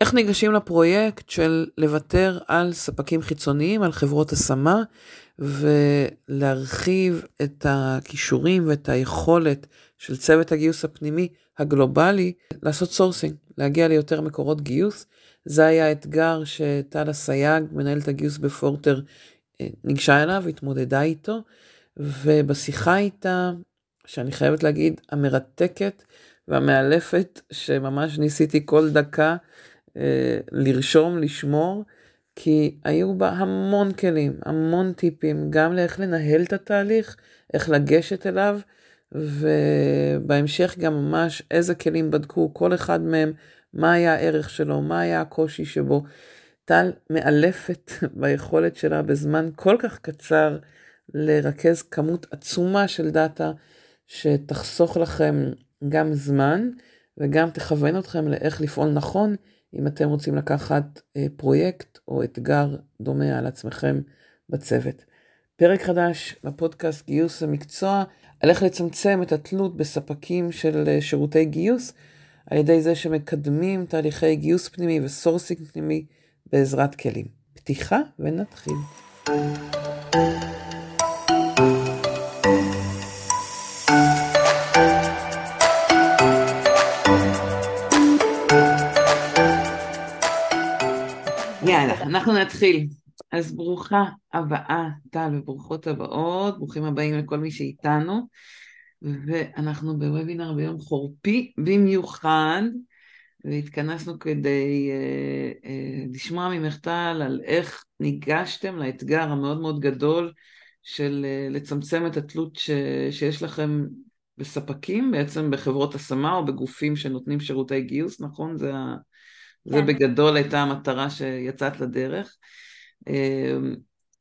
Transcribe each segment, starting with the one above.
איך ניגשים לפרויקט של לוותר על ספקים חיצוניים, על חברות השמה, ולהרחיב את הכישורים ואת היכולת של צוות הגיוס הפנימי הגלובלי לעשות סורסינג, להגיע ליותר מקורות גיוס. זה היה האתגר שטל אסייג, מנהלת הגיוס בפורטר, אה, ניגשה אליו, התמודדה איתו, ובשיחה איתה, שאני חייבת להגיד, המרתקת והמאלפת, שממש ניסיתי כל דקה לרשום, לשמור, כי היו בה המון כלים, המון טיפים, גם לאיך לנהל את התהליך, איך לגשת אליו, ובהמשך גם ממש איזה כלים בדקו, כל אחד מהם, מה היה הערך שלו, מה היה הקושי שבו. טל מאלפת ביכולת שלה בזמן כל כך קצר לרכז כמות עצומה של דאטה שתחסוך לכם גם זמן וגם תכוון אתכם לאיך לפעול נכון אם אתם רוצים לקחת אה, פרויקט או אתגר דומה על עצמכם בצוות. פרק חדש בפודקאסט גיוס המקצוע, על איך לצמצם את התלות בספקים של אה, שירותי גיוס, על ידי זה שמקדמים תהליכי גיוס פנימי וסורסינג פנימי בעזרת כלים. פתיחה ונתחיל. אנחנו נתחיל. אז ברוכה הבאה, טל, וברוכות הבאות, ברוכים הבאים לכל מי שאיתנו. ואנחנו בוובינר ביום חורפי במיוחד, והתכנסנו כדי אה, אה, לשמוע ממך טל על איך ניגשתם לאתגר המאוד מאוד גדול של אה, לצמצם את התלות ש, שיש לכם בספקים, בעצם בחברות השמה או בגופים שנותנים שירותי גיוס, נכון? זה ה... זה כן. בגדול הייתה המטרה שיצאת לדרך. אמ,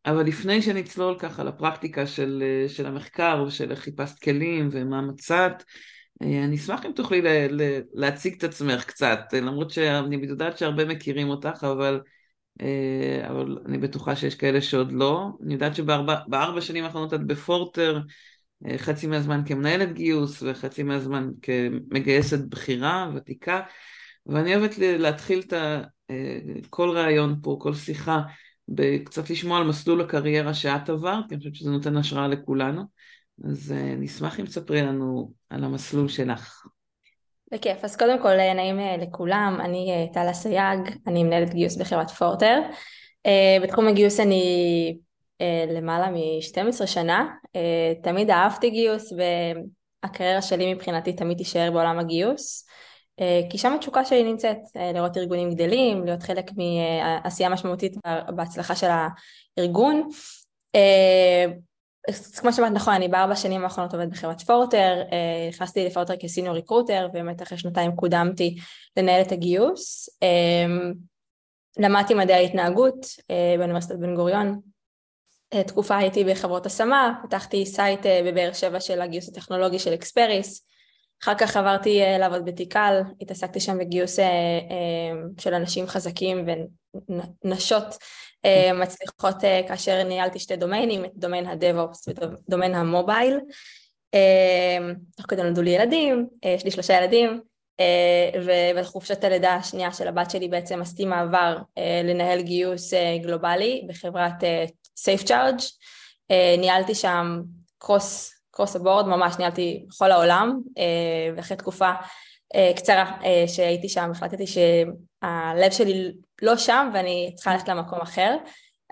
אבל לפני שנצלול ככה לפרקטיקה של, של המחקר ושל איך חיפשת כלים ומה מצאת, אה, אני אשמח אם תוכלי ל, ל, להציג את עצמך קצת, למרות שאני יודעת שהרבה מכירים אותך, אבל, אה, אבל אני בטוחה שיש כאלה שעוד לא. אני יודעת שבארבע שנים האחרונות את בפורטר, אה, חצי מהזמן כמנהלת גיוס וחצי מהזמן כמגייסת בכירה, ותיקה. ואני אוהבת להתחיל את אה, כל ראיון פה, כל שיחה, קצת לשמוע על מסלול הקריירה שאת עברת, כי אני חושבת שזה נותן השראה לכולנו. אז אה, נשמח אם תספרי לנו על המסלול שלך. בכיף, אז קודם כל אה, נעים לכולם, אני טלה סייג, אני מנהלת גיוס בחברת פורטר. בתחום הגיוס אני למעלה מ-12 שנה, תמיד אהבתי גיוס והקריירה שלי מבחינתי תמיד תישאר בעולם הגיוס. אה, כי שם התשוקה שלי נמצאת, אה, לראות ארגונים גדלים, להיות חלק מעשייה משמעותית בהצלחה של הארגון. אה, כמו שאמרת נכון, אני בארבע שנים האחרונות עובדת בחברת פורטר, נכנסתי לפורטר כסיניור ריקרוטר, ובאמת אחרי שנתיים קודמתי לנהל את הגיוס. למדתי מדעי ההתנהגות באוניברסיטת בן גוריון. תקופה הייתי בחברות השמה, פתחתי סייט בבאר שבע של הגיוס הטכנולוגי של אקספריס, אחר כך עברתי אה, לעבוד בתיקל, התעסקתי שם בגיוס אה, אה, של אנשים חזקים ונשות מצליחות כאשר ניהלתי שתי דומיינים, את דומיין ה DevOps ודומיין המובייל. תוך כדי נולדו לי ילדים, יש לי שלושה ילדים, ובחופשת הלידה השנייה של הבת שלי בעצם עשיתי מעבר לנהל גיוס גלובלי בחברת צ'ארג', uh, ניהלתי שם קרוס קרוס הבורד, ממש ניהלתי בכל העולם, אה, ואחרי תקופה אה, קצרה אה, שהייתי שם, החלטתי שהלב שלי לא שם ואני צריכה ללכת למקום אחר,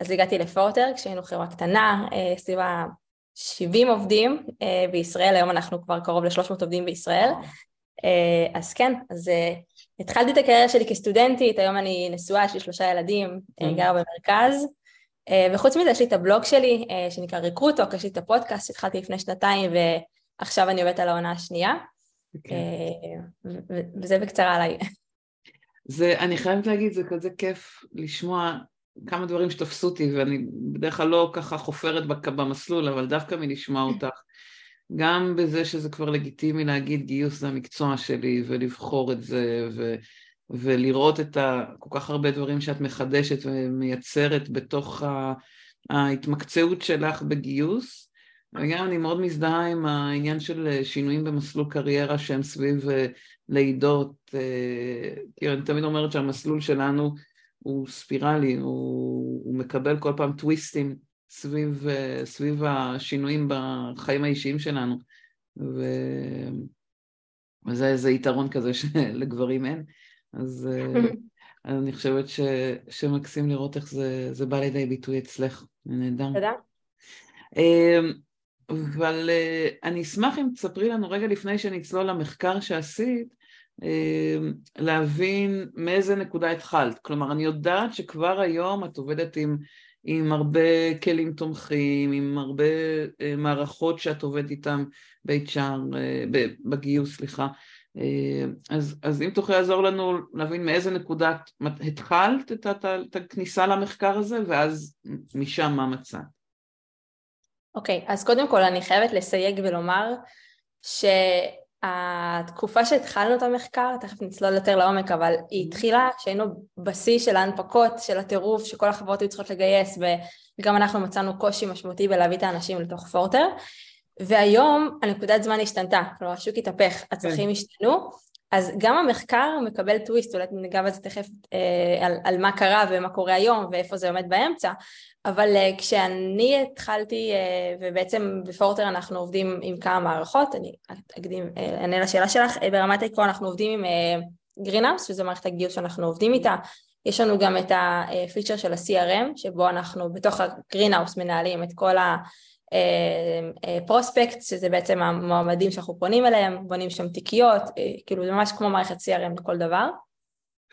אז הגעתי לפורטר כשהיינו חברה קטנה, סביב ה-70 עובדים בישראל, היום אנחנו כבר קרוב ל-300 עובדים בישראל, אז כן, אז התחלתי את הקריירה שלי כסטודנטית, היום אני נשואה, יש לי שלושה ילדים, גרה במרכז, וחוץ מזה יש לי את הבלוג שלי אה, שנקרא ריקרוטוק, יש לי את הפודקאסט שהתחלתי לפני שנתיים ועכשיו אני עובדת על העונה השנייה. Okay. אוקיי. אה, וזה בקצרה עליי. זה, אני חייבת להגיד, זה כזה כיף לשמוע כמה דברים שתפסו אותי, ואני בדרך כלל לא ככה חופרת במסלול, אבל דווקא מלשמוע אותך, גם בזה שזה כבר לגיטימי להגיד גיוס זה המקצוע שלי, ולבחור את זה, ו... ולראות את ה, כל כך הרבה דברים שאת מחדשת ומייצרת בתוך ההתמקצעות שלך בגיוס, וגם אני מאוד מזדהה עם העניין של שינויים במסלול קריירה שהם סביב לידות. כי אני תמיד אומרת שהמסלול שלנו הוא ספירלי, הוא, הוא מקבל כל פעם טוויסטים סביב, סביב השינויים בחיים האישיים שלנו. ו... וזה איזה יתרון כזה שלגברים אין. אז אני חושבת ש, שמקסים לראות איך זה, זה בא לידי ביטוי אצלך, זה נהדר. תודה. אמ, אבל אה, אני אשמח אם תספרי לנו רגע לפני שנצלול למחקר שעשית, אמ, להבין מאיזה נקודה התחלת. כלומר, אני יודעת שכבר היום את עובדת עם, עם הרבה כלים תומכים, עם הרבה אה, מערכות שאת עובדת איתן ב-HR, אה, בגיוס, סליחה. אה, אז, אז אם תוכלי לעזור לנו להבין מאיזה נקודה התחלת את, את, את הכניסה למחקר הזה, ואז משם מה מצאת. אוקיי, okay, אז קודם כל אני חייבת לסייג ולומר שהתקופה שהתחלנו את המחקר, תכף נצלול יותר לעומק, אבל היא. התחילה כשהיינו בשיא של ההנפקות, של הטירוף, שכל החברות היו צריכות לגייס, וגם אנחנו מצאנו קושי משמעותי בלהביא את האנשים לתוך פורטר. והיום הנקודת זמן השתנתה, כלומר השוק התהפך, הצרכים כן. השתנו, אז גם המחקר מקבל טוויסט, אולי ניגע בזה תכף אה, על, על מה קרה ומה קורה היום ואיפה זה עומד באמצע, אבל אה, כשאני התחלתי, אה, ובעצם בפורטר אנחנו עובדים עם כמה מערכות, אני אקדים, אה, אענה לשאלה שלך, אה, ברמת העקרון אנחנו עובדים עם אה, Greenhouse, שזו מערכת הגיוס שאנחנו עובדים איתה, יש לנו גם את הפיצ'ר של ה-CRM, שבו אנחנו בתוך ה Greenhouse מנהלים את כל. prospect, שזה בעצם המועמדים שאנחנו פונים אליהם, בונים שם תיקיות, אה, כאילו זה ממש כמו מערכת CRM לכל דבר.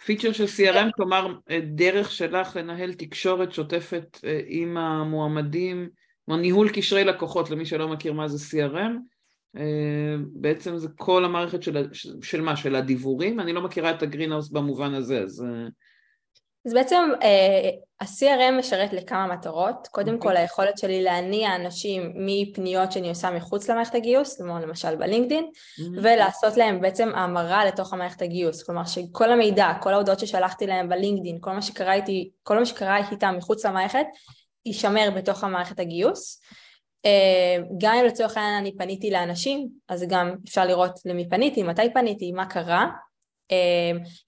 פיצ'ר של CRM, כלומר אה, דרך שלך לנהל תקשורת שוטפת אה, עם המועמדים, כלומר ניהול קשרי לקוחות למי שלא מכיר מה זה CRM, בעצם זה כל המערכת של, של מה? של הדיבורים? אני לא מכירה את הגרינהאוס במובן הזה, אז... אז בעצם אה, ה-CRM משרת לכמה מטרות, קודם. אוקיי. כל היכולת שלי להניע אנשים מפניות שאני עושה מחוץ למערכת הגיוס, כמו למשל בלינקדאין, mm-hmm. ולעשות להם בעצם המרה לתוך המערכת הגיוס, כלומר שכל המידע, כל ההודעות ששלחתי להם בלינקדאין, כל מה שקרה איתי, כל מה שקרה איתם מחוץ למערכת, יישמר בתוך המערכת הגיוס. אה, גם אם לצורך העניין אני פניתי לאנשים, אז גם אפשר לראות למי פניתי, מתי פניתי, מה קרה,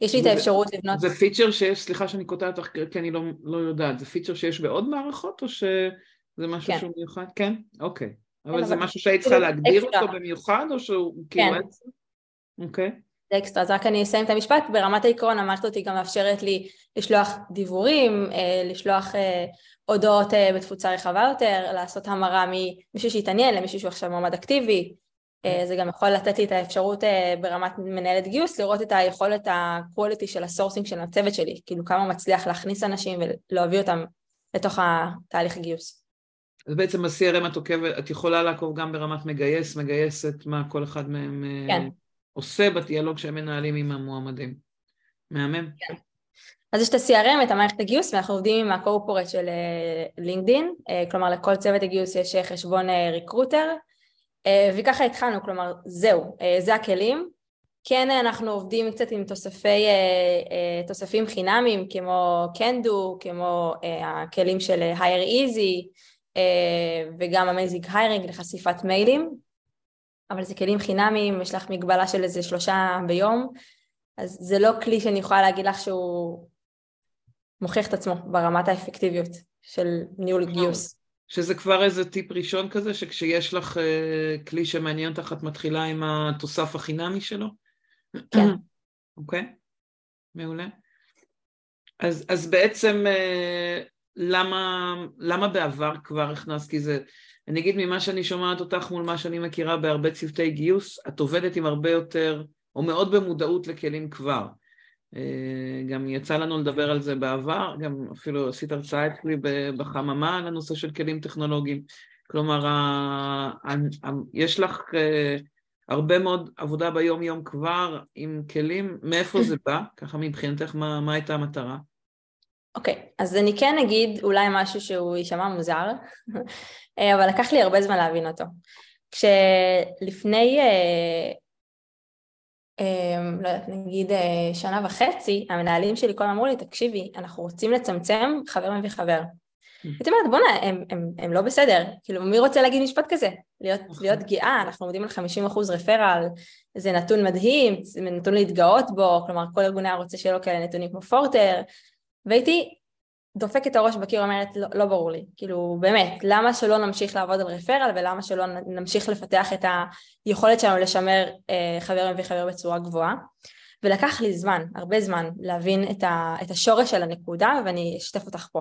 יש לי את האפשרות לבנות... זה פיצ'ר שיש, סליחה שאני קוטעת אותך כי אני לא, לא יודעת, זה פיצ'ר שיש בעוד מערכות או שזה משהו כן. שהוא מיוחד? כן? אוקיי. כן, אבל זה משהו שהיית צריכה להגדיר אקסטרה. אותו במיוחד או שהוא כאילו... כן. אוקיי. זה אקסטרה, אז רק אני אסיים את המשפט, ברמת העיקרון המערכת הזאתי גם מאפשרת לי לשלוח דיוורים, אה, לשלוח אה, הודעות אה, בתפוצה רחבה יותר, לעשות המרה ממישהו שהתעניין למישהו שהוא עכשיו מועמד אקטיבי, זה גם יכול לתת לי את האפשרות אה, ברמת מנהלת גיוס, לראות את היכולת ה-quality של הסורסינג של הצוות שלי, כאילו כמה מצליח להכניס אנשים ולהביא אותם לתוך התהליך הגיוס. אז בעצם ה-CRM את עוקבת, את יכולה לעקוב גם ברמת מגייס, מגייסת מה כל אחד מהם אה, כן. עושה בדיאלוג שהם מנהלים עם המועמדים. מהמם. כן. אז יש את ה-CRM, את המערכת הגיוס, ואנחנו עובדים עם הקורפורט של לינקדין, כלומר לכל צוות הגיוס יש חשבון ריקרוטר, אה, וככה התחלנו, כלומר זהו, אה, זה הכלים. כן אנחנו עובדים קצת עם תוספי, אה, תוספים חינמיים כמו קנדו, כמו הכלים של hire easy וגם המייזיק היירינג לחשיפת מיילים, אבל זה כלים חינמיים, יש לך מגבלה של איזה שלושה ביום, אז זה לא כלי שאני יכולה להגיד לך שהוא מוכיח את עצמו ברמת האפקטיביות של ניהול גיוס. שזה כבר איזה טיפ ראשון כזה, שכשיש לך uh, כלי שמעניין אותך, את מתחילה עם התוסף החינמי שלו? כן. אוקיי, okay. מעולה. אז, אז בעצם uh, למה, למה בעבר כבר הכנסת? כי זה, אני אגיד ממה שאני שומעת אותך מול מה שאני מכירה בהרבה צוותי גיוס, את עובדת עם הרבה יותר, או מאוד במודעות לכלים כבר. אה, גם יצא לנו לדבר על זה בעבר, גם אפילו עשית הרצאה אצלי בחממה על הנושא של כלים טכנולוגיים. כלומר, יש לך אה, הרבה מאוד עבודה ביום-יום כבר עם כלים, מאיפה זה בא? ככה מבחינתך, מה, מה הייתה המטרה? אוקיי, okay, אז אני כן אגיד אולי משהו שהוא יישמע מוזר, אה, אבל לקח לי הרבה זמן להבין אותו. כשלפני לא יודעת, נגיד אה, שנה וחצי, המנהלים שלי כל הזמן אמרו לי, תקשיבי, אנחנו רוצים לצמצם, חבר מביא חבר. Mm. הייתי אומרת, בואנה, הם, הם, הם לא בסדר. כאילו, מי רוצה להגיד משפט כזה? להיות, נכון. להיות גאה, אנחנו עומדים על 50% רפרל, זה נתון מדהים, זה נתון להתגאות בו, כלומר, כל ארגוני רוצה שיהיה לו כאלה נתונים כמו פורטר, והייתי דופקת את הראש בקיר ואומרת, לא, לא ברור לי. כאילו, באמת, למה שלא נמשיך לעבוד על רפרל, ולמה שלא נמשיך לפתח את היכולת שלנו לשמר אה, חבר מביא חבר בצורה גבוהה? ולקח לי זמן, הרבה זמן, להבין את, ה, את השורש של הנקודה, ואני אשתף אותך פה.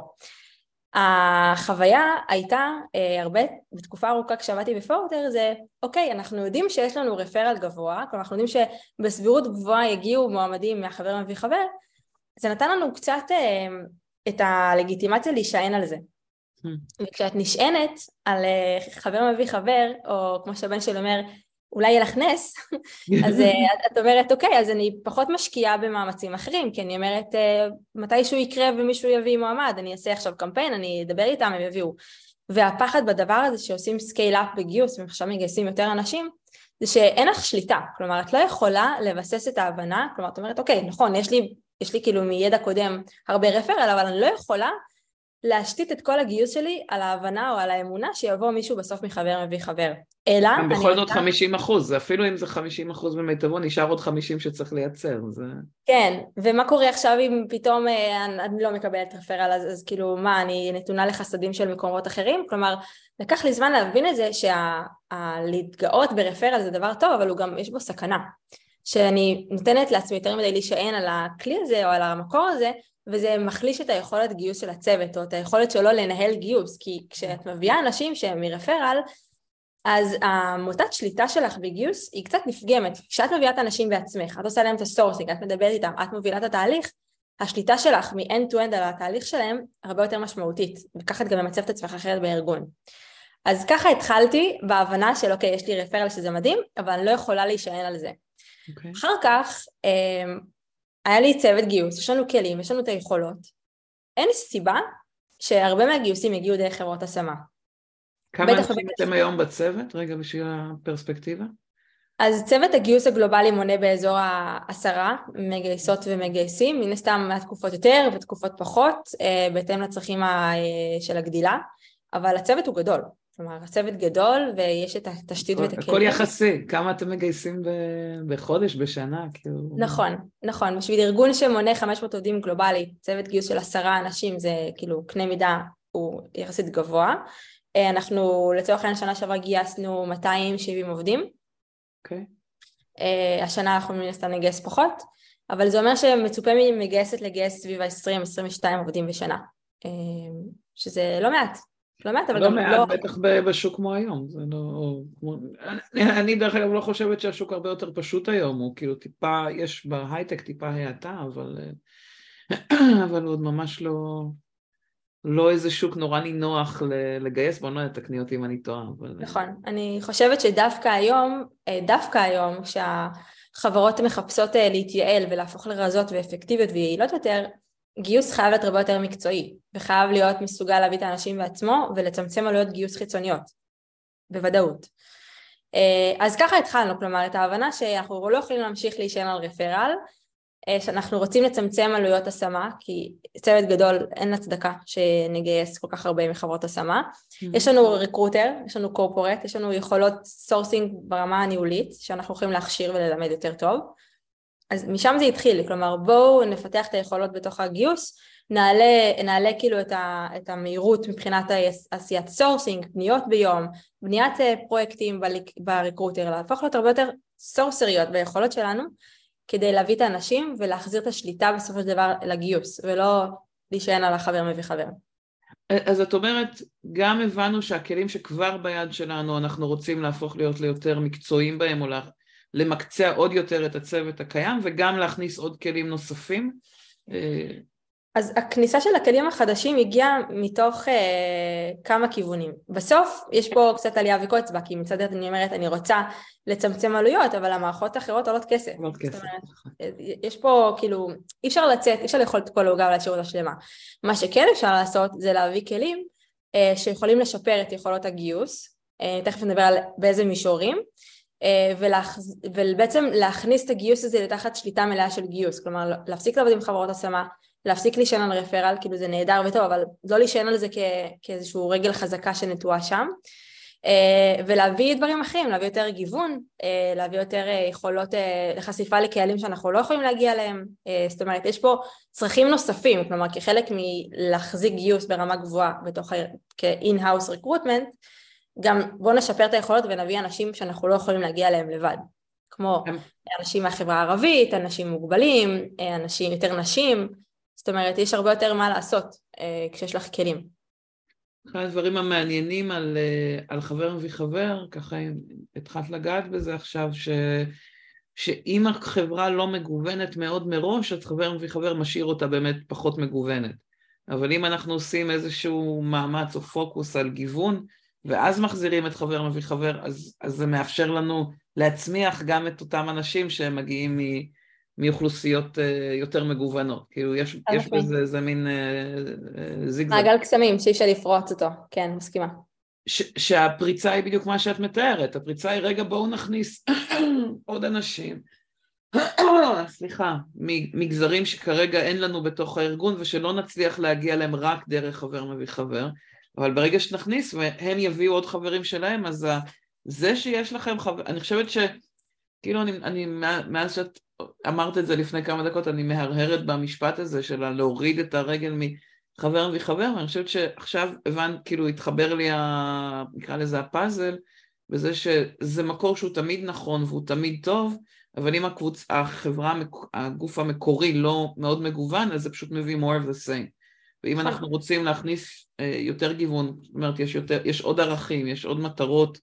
החוויה הייתה אה, הרבה, בתקופה ארוכה כשעבדתי בפורטר זה אוקיי אנחנו יודעים שיש לנו רפרל גבוה, כלומר אנחנו יודעים שבסבירות גבוהה יגיעו מועמדים מהחבר מביא חבר, זה נתן לנו קצת אה, את הלגיטימציה להישען על זה. Hmm. וכשאת נשענת על אה, חבר מביא חבר, או כמו שהבן שלי אומר, אולי יהיה לך נס, אז אה, את אומרת, אוקיי, אז אני פחות משקיעה במאמצים אחרים, כי אני אומרת, אה, מתישהו יקרה ומישהו יביא מועמד, אני אעשה עכשיו קמפיין, אני אדבר איתם, הם יביאו. והפחד בדבר הזה שעושים scale-up בגיוס ועכשיו מגייסים יותר אנשים, זה שאין לך שליטה, כלומר את לא יכולה לבסס את ההבנה, כלומר את אומרת אוקיי נכון יש לי, יש לי כאילו מידע קודם הרבה רפרל אבל אני לא יכולה להשתית את כל הגיוס שלי על ההבנה או על האמונה שיבוא מישהו בסוף מחבר מביא חבר. אלא... גם בכל זאת 50 אחוז, אפילו אם זה 50 אחוז במיטבו, נשאר עוד 50 שצריך לייצר. זה... כן, ומה קורה עכשיו אם פתאום אה, אני לא מקבלת רפרל, אז, אז כאילו מה, אני נתונה לחסדים של מקומות אחרים? כלומר, לקח לי זמן להבין את זה שלהתגאות שה... ברפרל זה דבר טוב, אבל הוא גם, יש בו סכנה. שאני נותנת לעצמי יותר מדי להישען על הכלי הזה או על המקור הזה, וזה מחליש את היכולת גיוס של הצוות או את היכולת שלו לנהל גיוס. כי כשאת מביאה אנשים שהם מ referral אז המוטת שליטה שלך בגיוס היא קצת נפגמת. כשאת מביאה את האנשים בעצמך את עושה להם את הסורסינג את מדברת איתם את מובילה את התהליך השליטה שלך מ-end to end על התהליך שלהם הרבה יותר משמעותית. וככה את גם ממצבת עצמך אחרת בארגון. אז ככה התחלתי בהבנה של אוקיי יש לי referral שזה מדהים אבל אני לא יכולה להישען על זה Okay. אוקיי. אחר כך אמ, היה לי צוות גיוס, יש לנו כלים, יש לנו את היכולות. אין סיבה שהרבה מהגיוסים יגיעו דרך חברות השמה. כמה אנשים אתם היום בצוות? רגע בשביל הפרספקטיבה. אז צוות הגיוס הגלובלי מונה באזור העשרה מגייסות ומגייסים, מן הסתם מהתקופות יותר ותקופות פחות, אה, בהתאם לצרכים אה, של הגדילה, אבל הצוות הוא גדול. כלומר, הצוות גדול ויש את התשתית ואת הכלים. הכל יחסי, כמה אתם מגייסים בחודש, בשנה, כאילו... נכון, נכון. בשביל ארגון שמונה 500 עובדים גלובלי, צוות גיוס של עשרה אנשים זה כאילו קנה מידה הוא יחסית גבוה. אה, אנחנו לצורך העניין שנה שעברה גייסנו 270 עובדים. אוקיי. Okay. אה, השנה אנחנו מן הסתם נגייס פחות, אבל זה אומר שמצופה ממגייסת לגייס סביב ה-20-22 עובדים בשנה, אה, שזה לא מעט. לא מעט, אבל לא גם מעט, לא... בטח בשוק כמו היום. זה לא... אני, אני דרך אגב לא חושבת שהשוק הרבה יותר פשוט היום, הוא כאילו טיפה, יש בהייטק טיפה האטה, אבל, אבל הוא עוד ממש לא, לא איזה שוק נורא נינוח לגייס, בוא נראה, תקני אותי אם אני טועה. אבל... נכון, אני חושבת שדווקא היום, אה, דווקא היום, כשהחברות מחפשות אה, להתייעל ולהפוך לרזות ואפקטיביות ויעילות יותר, גיוס חייב להיות הרבה יותר מקצועי, וחייב להיות מסוגל להביא את האנשים בעצמו ולצמצם עלויות גיוס חיצוניות, בוודאות. אה, אז ככה התחלנו, כלומר את ההבנה שאנחנו לא יכולים להמשיך להישען על referral, אה, שאנחנו רוצים לצמצם עלויות השמה, כי צוות גדול אין הצדקה שנגייס כל כך הרבה מחברות השמה. אהם. יש לנו Recruiter, יש לנו corporate, יש לנו יכולות סורסינג ברמה הניהולית, שאנחנו יכולים להכשיר וללמד יותר טוב. אז משם זה התחיל, כלומר בואו נפתח את היכולות בתוך הגיוס, נעלה, נעלה כאילו את, ה, את המהירות מבחינת עשיית סורסינג, פניות ביום, בניית אה, פרויקטים ב Recruiter, להפוך להיות הרבה יותר סורסריות ביכולות שלנו כדי להביא את האנשים ולהחזיר את השליטה בסופו של דבר לגיוס ולא להישען על החבר מביא חבר. אז את אומרת, גם הבנו שהכלים שכבר ביד שלנו אנחנו רוצים להפוך להיות ליותר מקצועיים בהם או למקצע עוד יותר את הצוות הקיים וגם להכניס עוד כלים נוספים. אז הכניסה של הכלים החדשים הגיעה מתוך אה, כמה כיוונים. בסוף יש פה קצת עלייה וקוץ בה, כי מצד אחד אני אומרת אני רוצה לצמצם עלויות, אבל המערכות האחרות עולות כסף. עולות כסף. אומרת, יש פה כאילו, אי אפשר לצאת, אי אפשר לאכול את כל העוגה ולהשאיר אותה שלמה. מה שכן אפשר לעשות זה להביא כלים אה, שיכולים לשפר את יכולות הגיוס, אה, תכף נדבר על באיזה מישורים, אה, ולהכ... ובעצם להכניס את הגיוס הזה לתחת שליטה מלאה של גיוס, כלומר להפסיק לעבוד עם חברות השמה, להפסיק להישען על רפרל, כאילו זה נהדר וטוב, אבל לא להישען על זה כ, כאיזשהו רגל חזקה שנטועה שם. אה, ולהביא דברים אחרים, להביא יותר גיוון, אה, להביא יותר אה, יכולות לחשיפה לקהלים שאנחנו לא יכולים להגיע אליהם, זאת אומרת יש פה צרכים נוספים, כלומר כחלק מלהחזיק גיוס ברמה גבוהה בתוך כ-in-house recruitment, גם בואו נשפר את היכולות ונביא אנשים שאנחנו לא יכולים להגיע אליהם לבד, כמו כן. אנשים מהחברה הערבית, אנשים מוגבלים, אנשים יותר נשים, זאת אומרת יש הרבה יותר מה לעשות כשיש לך כלים. אחד הדברים המעניינים על, אה, על חבר מביא חבר, ככה התחלת לגעת בזה עכשיו, ש, שאם החברה לא מגוונת מאוד מראש, אז חבר מביא חבר משאיר אותה באמת פחות מגוונת. אבל אם אנחנו עושים איזשהו מאמץ או פוקוס על גיוון, ואז מחזירים את חבר מביא חבר, אז, אז זה מאפשר לנו להצמיח גם את אותם אנשים שהם מגיעים מ... מאוכלוסיות אה, יותר מגוונות. כאילו, יש, יש בזה איזה מין אה, זיגזג. מעגל קסמים שאי אפשר לפרוץ אותו, כן, מסכימה. ש- שהפריצה היא בדיוק מה שאת מתארת, הפריצה היא רגע בואו נכניס עוד אנשים, סליחה, מגזרים שכרגע אין לנו בתוך הארגון ושלא נצליח להגיע להם רק דרך חבר מביא חבר, אבל ברגע שנכניס והם יביאו עוד חברים שלהם, אז זה שיש לכם חבר, אני חושבת ש... כאילו אני, אני מאז שאת אמרת את זה לפני כמה דקות, אני מהרהרת במשפט הזה של להוריד את הרגל מחבר וחבר, ואני חושבת שעכשיו הבנת, כאילו התחבר לי, ה, נקרא לזה הפאזל, בזה שזה מקור שהוא תמיד נכון והוא תמיד טוב, אבל אם הקבוצ... החברה, הגוף המקורי לא מאוד מגוון, אז זה פשוט מביא more of the same. ואם נכון. אנחנו רוצים להכניס אה, יותר גיוון, זאת אומרת, יש, יותר, יש עוד ערכים, יש עוד מטרות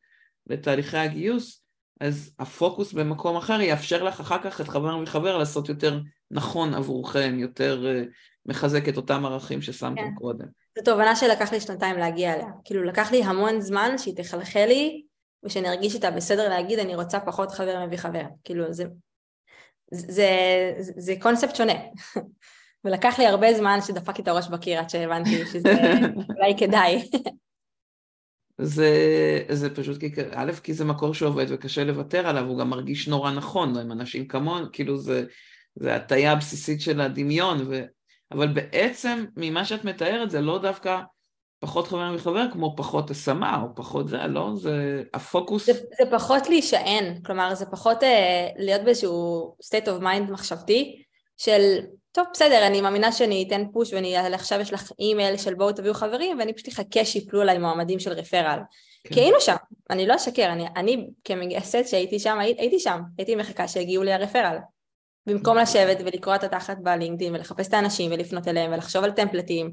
לתהליכי הגיוס, אז הפוקוס במקום אחר יאפשר לך אחר כך את חבר מחבר לעשות יותר נכון עבורכם, יותר uh, מחזק את אותם ערכים ששמתם כן. קודם. זו תובנה שלקח לי שנתיים להגיע אליה. כאילו לקח לי המון זמן שהיא תחלחל לי ושאני ארגיש איתה בסדר להגיד אני רוצה פחות חבר מביא חבר. כאילו זה, זה, זה, זה קונספט שונה. ולקח לי הרבה זמן שדפקתי את הראש בקיר עד שהבנתי שזה אולי כדאי. זה, זה פשוט, א', כי זה מקור שעובד וקשה לוותר עליו, הוא גם מרגיש נורא נכון, עם אנשים כמוהם, כאילו זה, זה הטיה הבסיסית של הדמיון, ו, אבל בעצם ממה שאת מתארת זה לא דווקא פחות חבר מחבר כמו פחות השמה או פחות זה, לא, זה הפוקוס. זה, זה פחות להישען, כלומר זה פחות אה, להיות באיזשהו state of mind מחשבתי של טוב, בסדר, אני מאמינה שאני אתן פוש ואני עכשיו יש לך אימייל של בואו תביאו חברים ואני פשוט אחכה שיפלו עליי מועמדים של רפרל. כן. כי היינו שם, אני לא אשקר, אני, אני כמגייסת שהייתי שם, הי, הייתי שם, הייתי מחכה שיגיעו לי הרפרל. במקום לשבת ולקרוא את התחת בלינקדאין ולחפש את האנשים ולפנות אליהם ולחשוב על טמפלטים,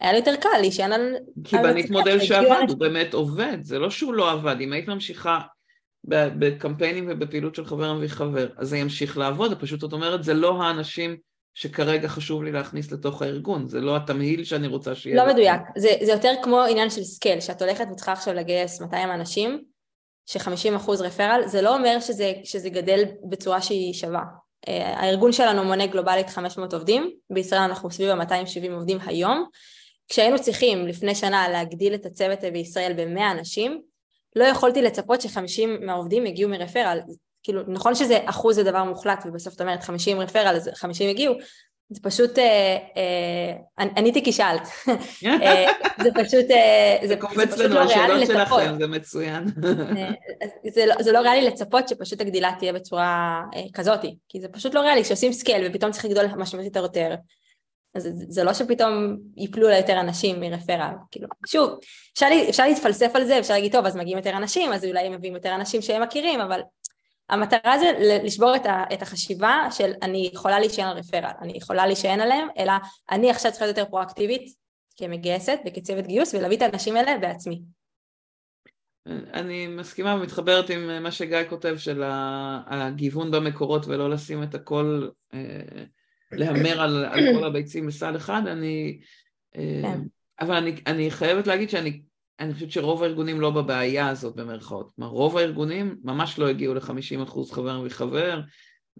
היה לי יותר קל להישען על... כי בנית מודל שעבד, הוא באמת עובד, זה לא שהוא לא עבד, אם היית ממשיכה בקמפיינים ובפעילות של חבר מביא חבר, אז זה ימשיך לעבוד, פשוט את אומרת, זה לא האנשים שכרגע חשוב לי להכניס לתוך הארגון, זה לא התמהיל שאני רוצה שיהיה. לא מדויק, זה, זה יותר כמו עניין של scale, שאת הולכת וצריכה עכשיו לגייס 200 אנשים, ש-50% referral, זה לא אומר שזה, שזה גדל בצורה שהיא שווה. אה, הארגון שלנו מונה גלובלית 500 עובדים, בישראל אנחנו סביב ה-270 עובדים היום. כשהיינו צריכים לפני שנה להגדיל את הצוות בישראל ב-100 אנשים, לא יכולתי לצפות ש-50 מהעובדים יגיעו מ referral, כאילו נכון שזה אחוז זה דבר מוחלט ובסוף את אומרת 50 referral אז 50 הגיעו זה פשוט, אה, אה, עניתי כי שאלת, זה פשוט, אה, זה, זה קופץ לנו לא השאלות שלכם, זה מצוין. אה, זה, לא, זה לא ריאלי לצפות שפשוט הגדילה תהיה בצורה אה, כזאתי, כי זה פשוט לא ריאלי, כשעושים scale ופתאום צריך לגדול משמעותית יותר, אז זה, זה לא שפתאום ייפלו לה יותר אנשים מרפרל, כאילו, שוב, אפשר, אפשר להתפלסף על זה, אפשר להגיד, טוב, אז מגיעים יותר אנשים, אז אולי הם מביאים יותר אנשים שהם מכירים, אבל המטרה זה לשבור את החשיבה של אני יכולה להישען על רפרל, אני יכולה להישען עליהם, אלא אני עכשיו צריכה להיות יותר פרואקטיבית כמגייסת וכצוות גיוס ולהביא את האנשים האלה בעצמי. אני מסכימה ומתחברת עם מה שגיא כותב של הגיוון במקורות ולא לשים את הכל, אה, להמר על, על כל הביצים בסל אחד, אני... אה, כן. אבל אני, אני חייבת להגיד שאני אני חושבת שרוב הארגונים לא בבעיה הזאת במרכאות. כלומר, רוב הארגונים ממש לא הגיעו ל-50% חבר מחבר,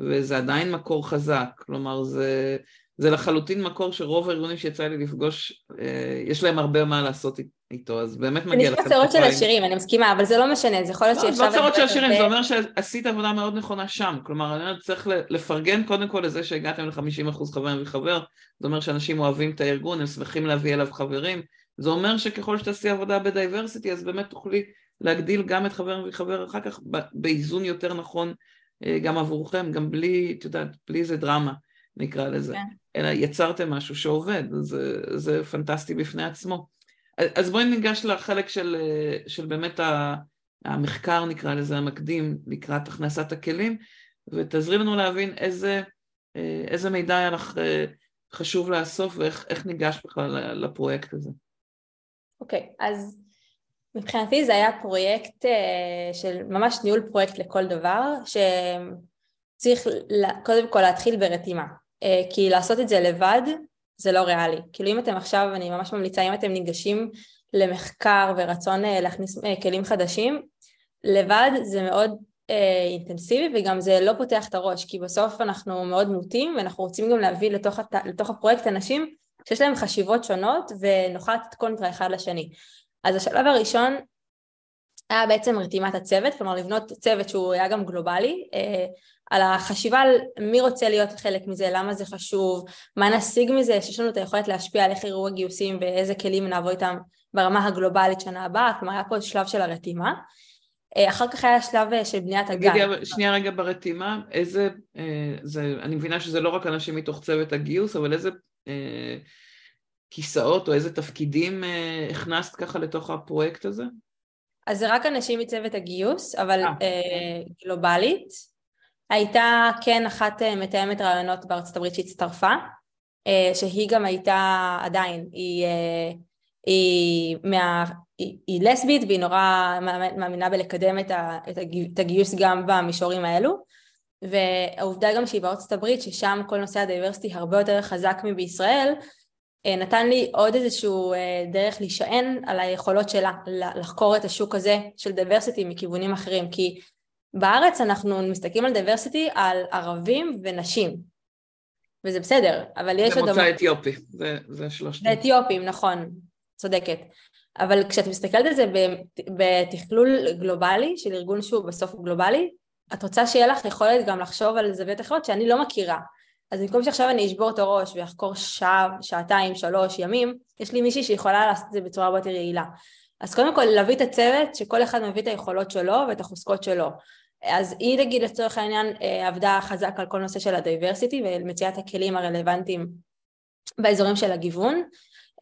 וזה עדיין מקור חזק. כלומר, זה, זה לחלוטין מקור שרוב הארגונים שיצא לי לפגוש, אה, יש להם הרבה מה לעשות איתו, אז באמת מגיע לכם. זה נשמע צרות של עשירים, אני מסכימה, אבל זה לא משנה, זה יכול להיות שעכשיו... לא, זה לא צרות של עשירים, זה אומר שעשית עבודה מאוד נכונה שם. כלומר, אני אומרת, צריך לפרגן קודם כל לזה שהגעתם ל-50% חבר וחבר, זה אומר שאנשים אוהבים את הארגון, הם שמחים להביא אליו חברים, זה אומר שככל שתעשי עבודה בדייברסיטי, אז באמת תוכלי להגדיל גם את חבר וחבר אחר כך באיזון יותר נכון אה, גם עבורכם, גם בלי, את יודעת, בלי איזה דרמה, נקרא לזה. כן. אלא יצרתם משהו שעובד, זה, זה פנטסטי בפני עצמו. אז בואי ניגש לחלק של, של באמת המחקר, נקרא לזה, המקדים, לקראת הכנסת הכלים, ותעזרי לנו להבין איזה, איזה מידע היה לך חשוב לאסוף ואיך ניגש בכלל לפרויקט הזה. אוקיי, okay, אז מבחינתי זה היה פרויקט של ממש ניהול פרויקט לכל דבר, שצריך קודם כל להתחיל ברתימה. אה, כי לעשות את זה לבד זה לא ריאלי. כאילו אם אתם עכשיו, אני ממש ממליצה, אם אתם ניגשים למחקר ורצון אה, להכניס אה, כלים חדשים, לבד זה מאוד אינטנסיבי וגם זה לא פותח את הראש, כי בסוף אנחנו מאוד מוטים ואנחנו רוצים גם להביא לתוך, הת... לתוך הפרויקט אנשים שיש להם חשיבות שונות ונוכל לתת קונטרה אחד לשני. אז השלב הראשון היה בעצם רתימת הצוות, כלומר לבנות צוות שהוא היה גם גלובלי, אה, על החשיבה על מי רוצה להיות חלק מזה, למה זה חשוב, מה נשיג מזה, שיש לנו את היכולת להשפיע על איך יראו הגיוסים ואיזה כלים נעבוד איתם ברמה הגלובלית שנה הבאה, כלומר היה פה שלב של הרתימה. אה, אחר כך היה שלב אה, של בניית הגן. תגידי שנייה רגע ברתימה, איזה, זה, אני מבינה שזה לא רק אנשים מתוך צוות הגיוס, אבל איזה כיסאות או איזה תפקידים אה, הכנסת ככה לתוך הפרויקט הזה? אז זה רק אנשים מצוות הגיוס, אבל אה. אה, גלובלית. הייתה כן אחת אה, מתאמת רעיונות בארצות הברית שהצטרפה, אה, שהיא גם הייתה עדיין, היא, אה, היא, מה, היא, היא לסבית והיא נורא מאמינה בלקדם את, ה, את הגיוס גם במישורים האלו. והעובדה גם שהיא בארצות הברית, ששם כל נושא הדייברסיטי הרבה יותר חזק מבישראל, אה, נתן לי עוד איזשהו אה, דרך להישען על היכולות שלה לחקור את השוק הזה של diversity מכיוונים אחרים. כי בארץ אנחנו מסתכלים על diversity על ערבים ונשים. וזה בסדר אבל יש עוד... זה מוצא אתיופי, זה, זה שלושת... זה אתיופים, נכון, צודקת. אבל כשאת מסתכלת על זה בתכלול גלובלי של ארגון שהוא בסוף גלובלי את רוצה שיהיה לך יכולת גם לחשוב על זוויות אחרות שאני לא מכירה אז במקום שעכשיו אני אשבור את הראש ואחקור שעה, שעתיים, שלוש, ימים, יש לי מישהי שיכולה לעשות את זה בצורה הרבה יותר יעילה. אז קודם כל להביא את הצוות שכל אחד מביא את היכולות שלו ואת החוזקות שלו. אז היא נגיד לצורך העניין אה, עבדה חזק על כל נושא של הדייברסיטי ומציאת הכלים הרלוונטיים באזורים של הגיוון.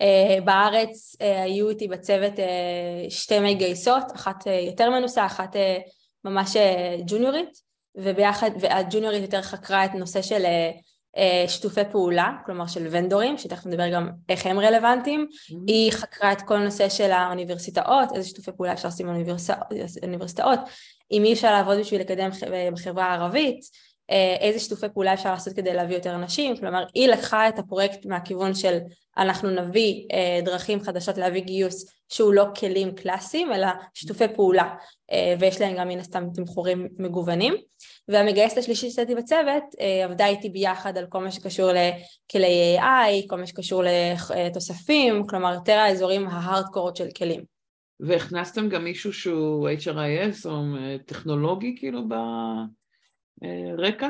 אה, בארץ אה, היו איתי בצוות שתי מגייסות, אחת יותר מנוסה, אחת ממש ג'וניורית, וביחד, והג'וניורית יותר חקרה את נושא של אה, שיתופי פעולה, כלומר של ונדורים, שתכף נדבר גם איך הם רלוונטיים, mm-hmm. היא חקרה את כל הנושא של האוניברסיטאות, איזה שיתופי פעולה אפשר לעשות עם האוניברסיטאות, אם אי אפשר לעבוד בשביל לקדם בחברה הערבית, אה, איזה שיתופי פעולה אפשר לעשות כדי להביא יותר נשים, כלומר היא לקחה את הפרויקט מהכיוון של אנחנו נביא אה, דרכים חדשות להביא גיוס שהוא לא כלים קלאסיים אלא שיתופי פעולה ויש להם גם מן הסתם תמחורים מגוונים והמגייסת השלישית שהייתי בצוות אה, עבדה איתי ביחד על כל מה שקשור לכלי AI, כל מה שקשור לתוספים, כלומר יותר האזורים ההארדקורות של כלים. והכנסתם גם מישהו שהוא HRIS או אה, טכנולוגי כאילו ברקע?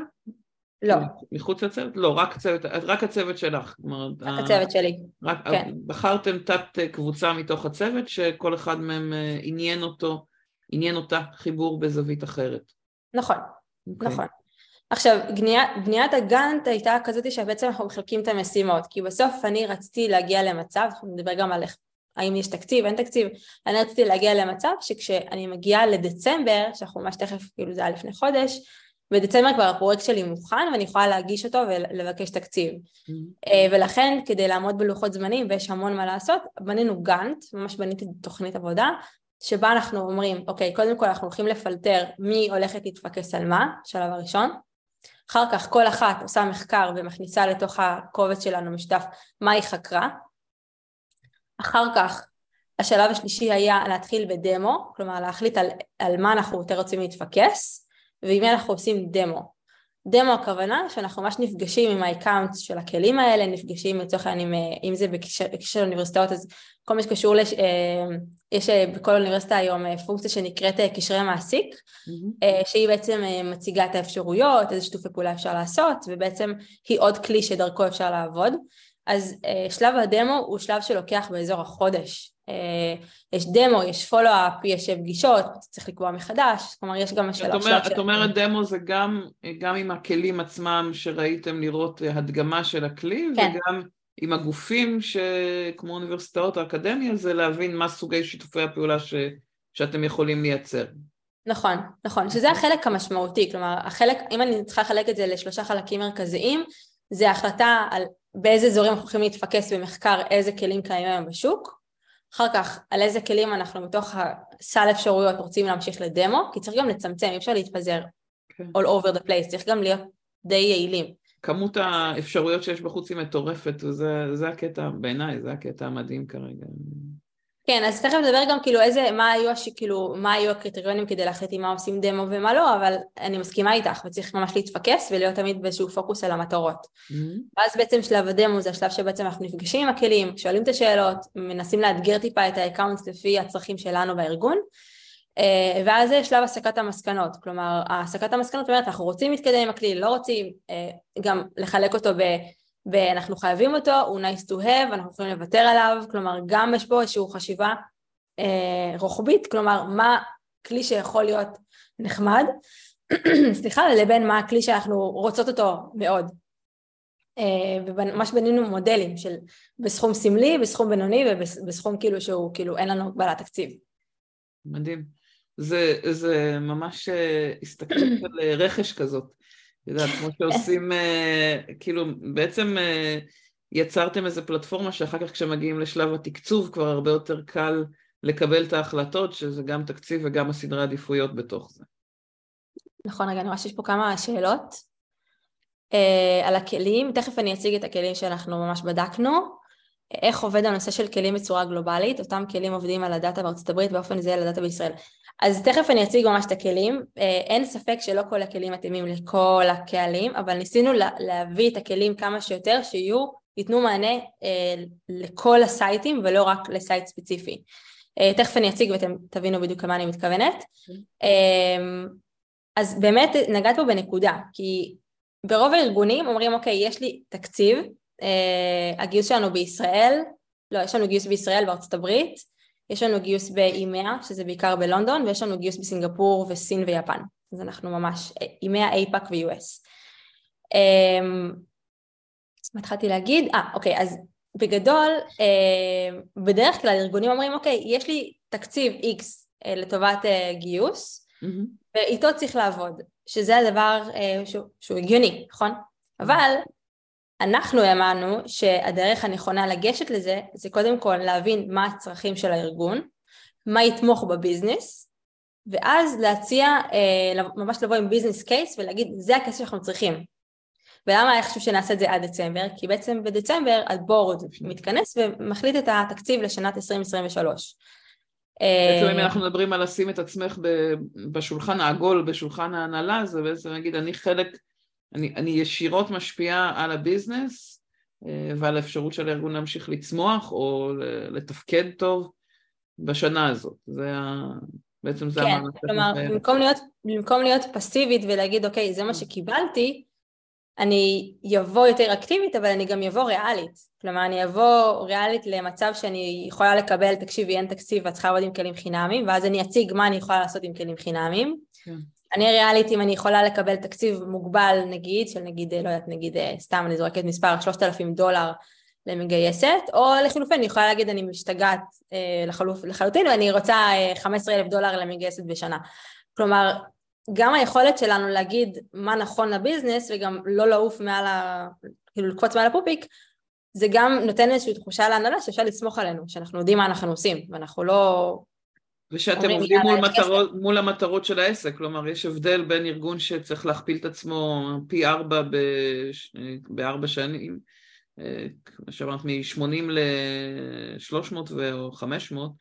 לא. מחוץ לצוות? לא, רק, צוות, רק הצוות שלך. רק הצוות שלי, רק, כן. בחרתם תת קבוצה מתוך הצוות שכל אחד מהם אה, עניין אותו, עניין אותה חיבור בזווית אחרת. נכון, Okay. אוקיי. נכון. עכשיו, בניית, בניית הגאנט הייתה כזאת שבעצם אנחנו מחלקים את המשימות, כי בסוף אני רציתי להגיע למצב, אנחנו נדבר גם על האם יש תקציב, אין תקציב, אני רציתי להגיע למצב שכשאני מגיעה לדצמבר, שאנחנו ממש תכף, כאילו זה היה לפני חודש, בדצמבר כבר הפרויקט שלי מוכן ואני יכולה להגיש אותו ולבקש תקציב. Mm-hmm. ולכן כדי לעמוד בלוחות זמנים ויש המון מה לעשות, בנינו גאנט, ממש בניתי תוכנית עבודה שבה אנחנו אומרים, אוקיי, קודם כל אנחנו הולכים לפלטר מי הולכת להתפקס על מה, שלב הראשון, אחר כך כל אחת עושה מחקר ומכניסה לתוך הקובץ שלנו משותף מה היא חקרה, אחר כך השלב השלישי היה להתחיל בדמו, כלומר להחליט על, על מה אנחנו יותר רוצים להתפקס מי אנחנו עושים demo. demo הכוונה שאנחנו ממש נפגשים עם ה account של הכלים האלה, נפגשים לצורך העניין, אם זה בקשר של אוניברסיטאות, אז כל מה שקשור, לש, אה, יש אה, בכל אוניברסיטה היום אה, פונקציה שנקראת קשרי מעסיק, mm-hmm. שהיא בעצם מציגה את האפשרויות, איזה שיתופי פעולה אפשר לעשות, ובעצם היא עוד כלי שדרכו אפשר לעבוד. אז שלב הדמו הוא שלב שלוקח באזור החודש. יש דמו, יש פולו-אפ, יש פגישות, צריך לקבוע מחדש, כלומר יש גם השלב אומר, של... את אומרת דמו זה גם, גם עם הכלים עצמם שראיתם לראות הדגמה של הכלי, כן. וגם עם הגופים ש... כמו אוניברסיטאות או אקדמיה, זה להבין מה סוגי שיתופי הפעולה ש... שאתם יכולים לייצר. נכון, נכון, שזה החלק המשמעותי, כלומר, החלק, אם אני צריכה לחלק את זה לשלושה חלקים מרכזיים, זה החלטה על באיזה אזורים אנחנו הולכים להתפקס במחקר, איזה כלים קיימים היום בשוק, אחר כך על איזה כלים אנחנו בתוך הסל אפשרויות רוצים להמשיך לדמו, כי צריך גם לצמצם, אי אפשר להתפזר okay. כן. all over the place, צריך גם להיות די יעילים. כמות האפשרויות שיש בחוץ היא מטורפת, וזה הקטע, בעיניי, זה הקטע המדהים כרגע. כן, אז תכף נדבר גם כאילו איזה, מה היו, הש, כאילו, מה היו הקריטריונים כדי להחליט עם מה עושים דמו ומה לא, אבל אני מסכימה איתך, וצריך ממש להתפקס ולהיות תמיד באיזשהו פוקוס על המטרות. Mm-hmm. ואז בעצם שלב הדמו זה השלב שבעצם אנחנו נפגשים עם הכלים, שואלים את השאלות, מנסים לאתגר טיפה את ה accounts לפי הצרכים שלנו בארגון, אה, ואז זה שלב הסקת המסקנות, כלומר הסקת המסקנות אומרת אנחנו רוצים להתקדם עם הכלי, לא רוצים אה, גם לחלק אותו ב... ואנחנו חייבים אותו, הוא nice to have, אנחנו יכולים לוותר עליו, כלומר גם יש פה איזושהי חשיבה אה, רוחבית, כלומר מה כלי שיכול להיות נחמד, סליחה, לבין מה הכלי שאנחנו רוצות אותו מאוד. אה, וממש בנינו מודלים של בסכום סמלי, בסכום בינוני ובסכום כאילו שהוא, כאילו אין לנו הגבלת תקציב. מדהים. זה, זה ממש אה, הסתכלות של אה, רכש כזאת. יודעת, כמו שעושים, אה, כאילו, בעצם יצרתם איזו פלטפורמה שאחר כך כשמגיעים לשלב התקצוב כבר הרבה יותר קל לקבל את ההחלטות, שזה גם תקציב וגם הסדרי עדיפויות בתוך זה. נכון, רגע, אני רואה שיש פה כמה שאלות uh, על הכלים, תכף אני אציג את הכלים שאנחנו ממש בדקנו. איך עובד הנושא של כלים בצורה גלובלית, אותם כלים עובדים על הדאטה בארצות הברית באופן זה על הדאטה בישראל. אז תכף אני אציג ממש את הכלים, אה, אין ספק שלא כל הכלים מתאימים לכל הקהלים, אבל ניסינו להביא את הכלים כמה שיותר שיהיו, ייתנו מענה אה, לכל הסייטים ולא רק לסייט ספציפי. אה, תכף אני אציג ואתם תבינו בדיוק למה אני מתכוונת. אז באמת נגעת פה בנקודה, כי ברוב הארגונים אומרים אוקיי יש לי תקציב הגיוס שלנו בישראל, לא, יש לנו גיוס בישראל בארצות הברית, יש לנו גיוס באימאה, שזה בעיקר בלונדון, ויש לנו גיוס בסינגפור וסין ויפן. אז אנחנו ממש, אימאה, אייפאק ו-US. Um, מה התחלתי להגיד? אה, אוקיי, אז בגדול, uh, בדרך כלל ארגונים אומרים, אוקיי, יש לי תקציב X uh, לטובת uh, גיוס. ואיתו צריך לעבוד, שזה הדבר שהוא, שהוא הגיוני, נכון? אבל אנחנו האמנו שהדרך הנכונה לגשת לזה זה קודם כל להבין מה הצרכים של הארגון, מה יתמוך בביזנס, ואז להציע, אה, ממש לבוא עם ביזנס קייס ולהגיד זה הכסף שאנחנו צריכים. ולמה היה חשוב שנעשה את זה עד דצמבר? כי בעצם בדצמבר הבורד מתכנס ומחליט את התקציב לשנת 2023. בעצם אם אה, אנחנו מדברים על לשים את עצמך בשולחן העגול, בשולחן ההנהלה, זה בעצם להגיד אני חלק אני, אני ישירות משפיעה על הביזנס אה, ועל האפשרות של הארגון להמשיך לצמוח או לתפקד טוב בשנה הזאת. זה ה... בעצם זה כן, המאמץ. כן, כלומר, במקום להיות, במקום להיות פסיבית ולהגיד, אוקיי, זה מה שקיבלתי, אני אבוא יותר אקטיבית, אבל אני גם אבוא ריאלית. כלומר, אני אבוא ריאלית למצב שאני יכולה לקבל, תקשיבי, אין תקציב ואת צריכה לעבוד עם כלים חינמיים, ואז אני אציג מה אני יכולה לעשות עם כלים חינמיים. כן. אני ריאלית אם אני יכולה לקבל תקציב מוגבל נגיד, של נגיד, לא יודעת, נגיד, אה, סתם אני זורקת מספר 3,000 דולר למגייסת, או לחילופין אני יכולה להגיד אני משתגעת אה, לחלוף, לחלוטין ואני רוצה אה, 15,000 דולר למגייסת בשנה. כלומר, גם היכולת שלנו להגיד מה נכון לביזנס וגם לא לעוף מעל ה... כאילו לקפוץ מעל הפופיק, זה גם נותן איזושהי תחושה להנהלה שאפשר לסמוך עלינו, שאנחנו יודעים מה אנחנו עושים, ואנחנו לא ושאתם עובדים מול, מטרות, מול המטרות של העסק, כלומר יש הבדל בין ארגון שצריך להכפיל את עצמו פי ארבע. בארבע שנים, כמו שאמרת, מ-80 ל-300 או 500,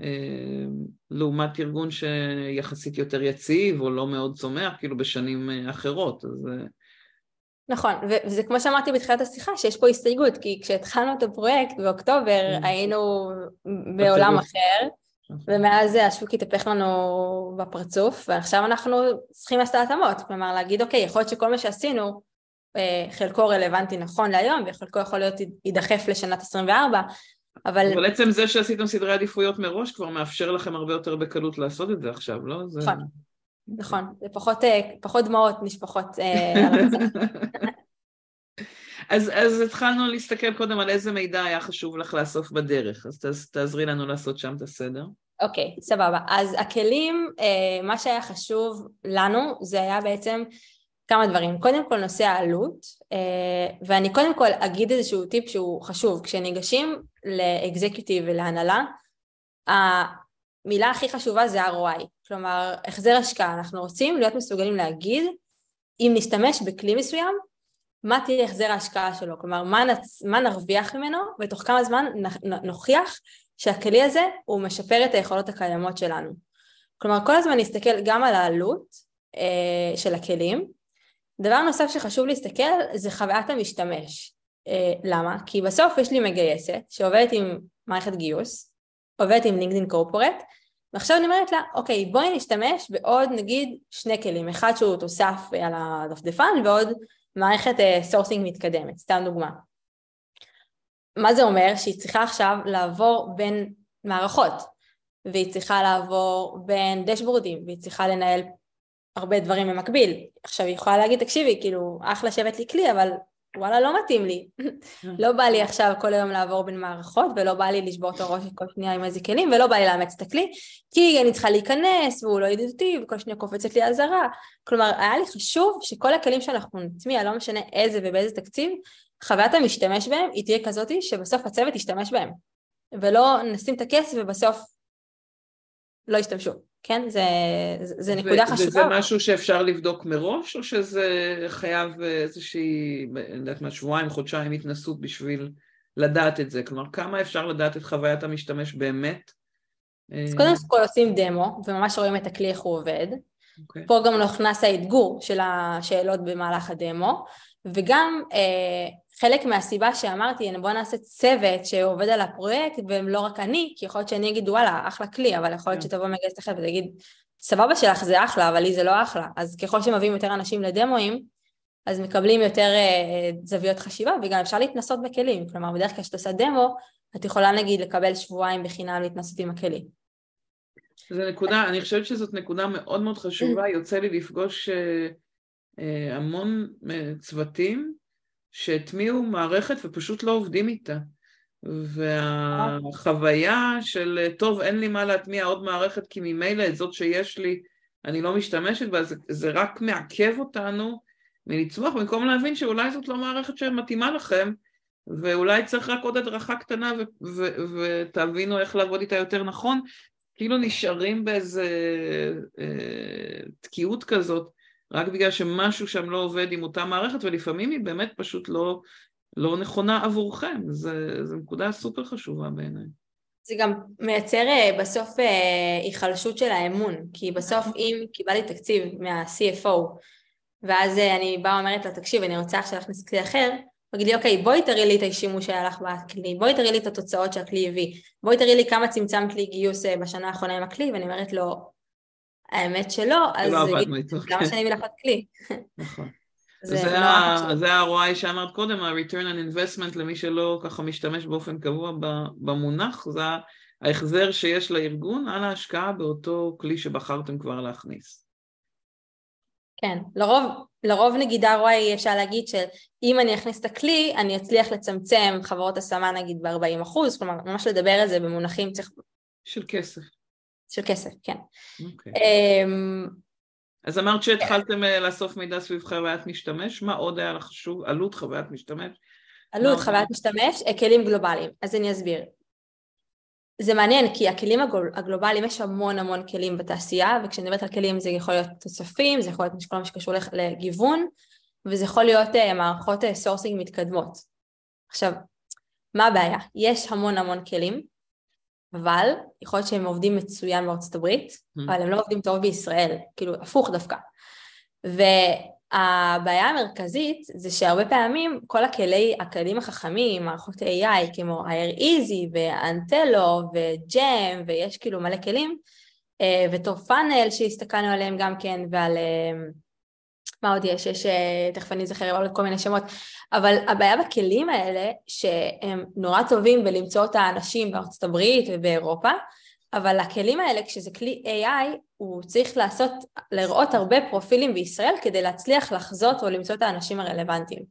אה, לעומת ארגון שיחסית יותר יציב או לא מאוד צומח, כאילו בשנים אה, אחרות. אז... נכון, וזה כמו שאמרתי בתחילת השיחה, שיש פה הסתייגות, כי כשהתחלנו את הפרויקט באוקטובר כן. היינו בעולם אחר. ומאז השוק התהפך לנו בפרצוף, ועכשיו אנחנו צריכים לעשות התאמות, כלומר להגיד אוקיי, יכול להיות שכל מה שעשינו חלקו רלוונטי נכון להיום, וחלקו יכול להיות יידחף לשנת 24, אבל... אבל עצם זה שעשיתם סדרי עדיפויות מראש כבר מאפשר לכם הרבה יותר בקלות לעשות את זה עכשיו, לא? זה... נכון, נכון, זה פחות, אה, פחות דמעות נשפכות אה, על. אז, אז התחלנו להסתכל קודם על איזה מידע היה חשוב לך לאסוף בדרך, אז תעז, תעזרי לנו לעשות שם את הסדר. אוקיי, okay, סבבה. אז הכלים, אה, מה שהיה חשוב לנו זה היה בעצם כמה דברים. קודם כל נושא העלות, אה, ואני קודם כל אגיד איזשהו טיפ שהוא חשוב. כשניגשים לאקזקיוטיב ולהנהלה, המילה הכי חשובה זה ROI, כלומר החזר השקעה. אנחנו רוצים להיות מסוגלים להגיד, אם נשתמש בכלי מסוים, מה תהיה החזר ההשקעה שלו, כלומר מה, נצ... מה נרוויח ממנו ותוך כמה זמן נוכיח שהכלי הזה הוא משפר את היכולות הקיימות שלנו. כלומר כל הזמן נסתכל גם על העלות אה, של הכלים דבר נוסף שחשוב להסתכל זה חוויית המשתמש. אה, למה? כי בסוף יש לי מגייסת שעובדת עם מערכת גיוס, עובדת עם לינקדאין קורפורט, ועכשיו אני אומרת לה, אוקיי, בואי נשתמש בעוד נגיד שני כלים, אחד שהוא תוסף על הדפדפן ועוד מערכת sourcing אה, מתקדמת, סתם דוגמה. מה זה אומר? שהיא צריכה עכשיו לעבור בין מערכות, והיא צריכה לעבור בין דשבורדים, והיא צריכה לנהל הרבה דברים במקביל. עכשיו היא יכולה להגיד, תקשיבי, כאילו, אחלה שהבאת לי כלי, אבל וואלה, לא מתאים לי. לא בא לי עכשיו כל היום לעבור בין מערכות, ולא בא לי לשבור את הראש כל שנייה עם איזה כלים, ולא בא לי לאמץ את הכלי, כי אני צריכה להיכנס, והוא לא ידידותי, וכל שנייה קופצת לי אזהרה. כלומר, היה לי חשוב שכל הכלים שאנחנו נטמיע, לא משנה איזה ובאיזה תקציב, חוויית המשתמש בהם היא תהיה כזאתי שבסוף הצוות ישתמש בהם. ולא נשים את הכסף ובסוף לא ישתמשו. כן? זה, זה, זה נקודה חשובה. וזה משהו שאפשר לבדוק מראש, או שזה חייב איזושהי, אני יודעת מה, שבועיים, חודשיים התנסות בשביל לדעת את זה? כלומר, כמה אפשר לדעת את חוויית המשתמש באמת? אז קודם כל עושים דמו, וממש רואים את הכלי איך הוא עובד. Okay. אוקיי. פה גם נכנס האתגור של השאלות במהלך הדמו, וגם אה, חלק מהסיבה שאמרתי, בוא נעשה צוות שעובד על הפרויקט, ולא רק אני, כי יכול להיות שאני אגיד וואלה, אחלה כלי, אבל יכול להיות כן. שתבוא מגייסת אחרת ותגיד, סבבה שלך זה אחלה, אבל לי זה לא אחלה. אז ככל שמביאים יותר אנשים לדמואים, אז מקבלים יותר אה, זוויות חשיבה, וגם אפשר להתנסות בכלים. כלומר, בדרך כלל כשאתה עושה דמו, את יכולה נגיד לקבל שבועיים בחינם להתנסות עם הכלי. זו נקודה, אני חושבת שזאת נקודה מאוד מאוד חשובה, יוצא לי לפגוש אה, אה, המון צוותים שהטמיעו מערכת ופשוט לא עובדים איתה. והחוויה של טוב אין לי מה להטמיע עוד מערכת כי ממילא את זאת שיש לי אני לא משתמשת בה, זה, רק מעכב אותנו מלצמוח במקום להבין שאולי זאת לא מערכת שמתאימה לכם ואולי צריך רק עוד הדרכה קטנה ו- ו- ותבינו איך לעבוד איתה יותר נכון, כאילו נשארים באיזה אה, תקיעות כזאת רק בגלל שמשהו שם לא עובד עם אותה מערכת, ולפעמים היא באמת פשוט לא, לא נכונה עבורכם. זו נקודה סופר חשובה בעיניי. זה גם מייצר אה, בסוף אה, היחלשות של האמון, כי בסוף נכון. אם קיבלתי תקציב מה-CFO, ואז אה, אני באה ואומרת לה, תקשיב, אני רוצה עכשיו להכניס כלי אחר, הוא יגיד לי, אוקיי, בואי תראי לי את השימוש שהיה לך בכלי, בואי תראי לי את התוצאות שהכלי הביא, בואי תראי לי כמה צמצמת לי גיוס בשנה האחרונה עם הכלי, ואני אומרת לו, האמת שלא, אז לא. כמה שנים מלאכות כלי. נכון. זה, זה, לא. זה ה-ROI שאמרת קודם, ה-return on investment למי שלא ככה משתמש באופן קבוע במונח, זה ההחזר שיש לארגון על ההשקעה באותו כלי שבחרתם כבר להכניס. כן, לרוב, לרוב נגיד ROI אפשר להגיד שאם אני אכניס את הכלי, אני אצליח לצמצם חברות השמה נגיד ב-40 אחוז, כלומר ממש לדבר על זה במונחים צריך... של כסף. של כסף, כן. Okay. אוקיי. אמ, אז אמרת שהתחלתם כן. לאסוף מידע סביב חוויית משתמש, מה עוד היה לך חשוב? עלות חוויית משתמש? עלות חוויית משתמש, אה, כלים גלובליים. אז אני אסביר. זה מעניין כי הכלים הגלובליים יש המון המון כלים בתעשייה וכשאני מדברת על כלים זה יכול להיות תוספים, זה יכול להיות כל מה שקשור לגיוון וזה יכול להיות uh, מערכות sourcing מתקדמות. עכשיו, מה הבעיה? יש המון המון כלים אבל יכול להיות שהם עובדים מצוין בארצות הברית, mm-hmm. אבל הם לא עובדים טוב בישראל, כאילו הפוך דווקא. והבעיה המרכזית זה שהרבה פעמים כל הכלי, הכלים החכמים, מערכות AI כמו Hire Easy ו Entelo ו Gem ויש כאילו מלא כלים, אה, וטוב פאנל שהסתכלנו עליהם גם כן ועל אה, מה עוד יש? יש, אה, תכף אני אזכר עוד כל מיני שמות, אבל הבעיה בכלים האלה שהם נורא טובים בלמצוא את האנשים בארצות הברית ובאירופה, אבל הכלים האלה כשזה כלי AI הוא צריך לעשות, לראות הרבה פרופילים בישראל כדי להצליח לחזות או למצוא את האנשים הרלוונטיים.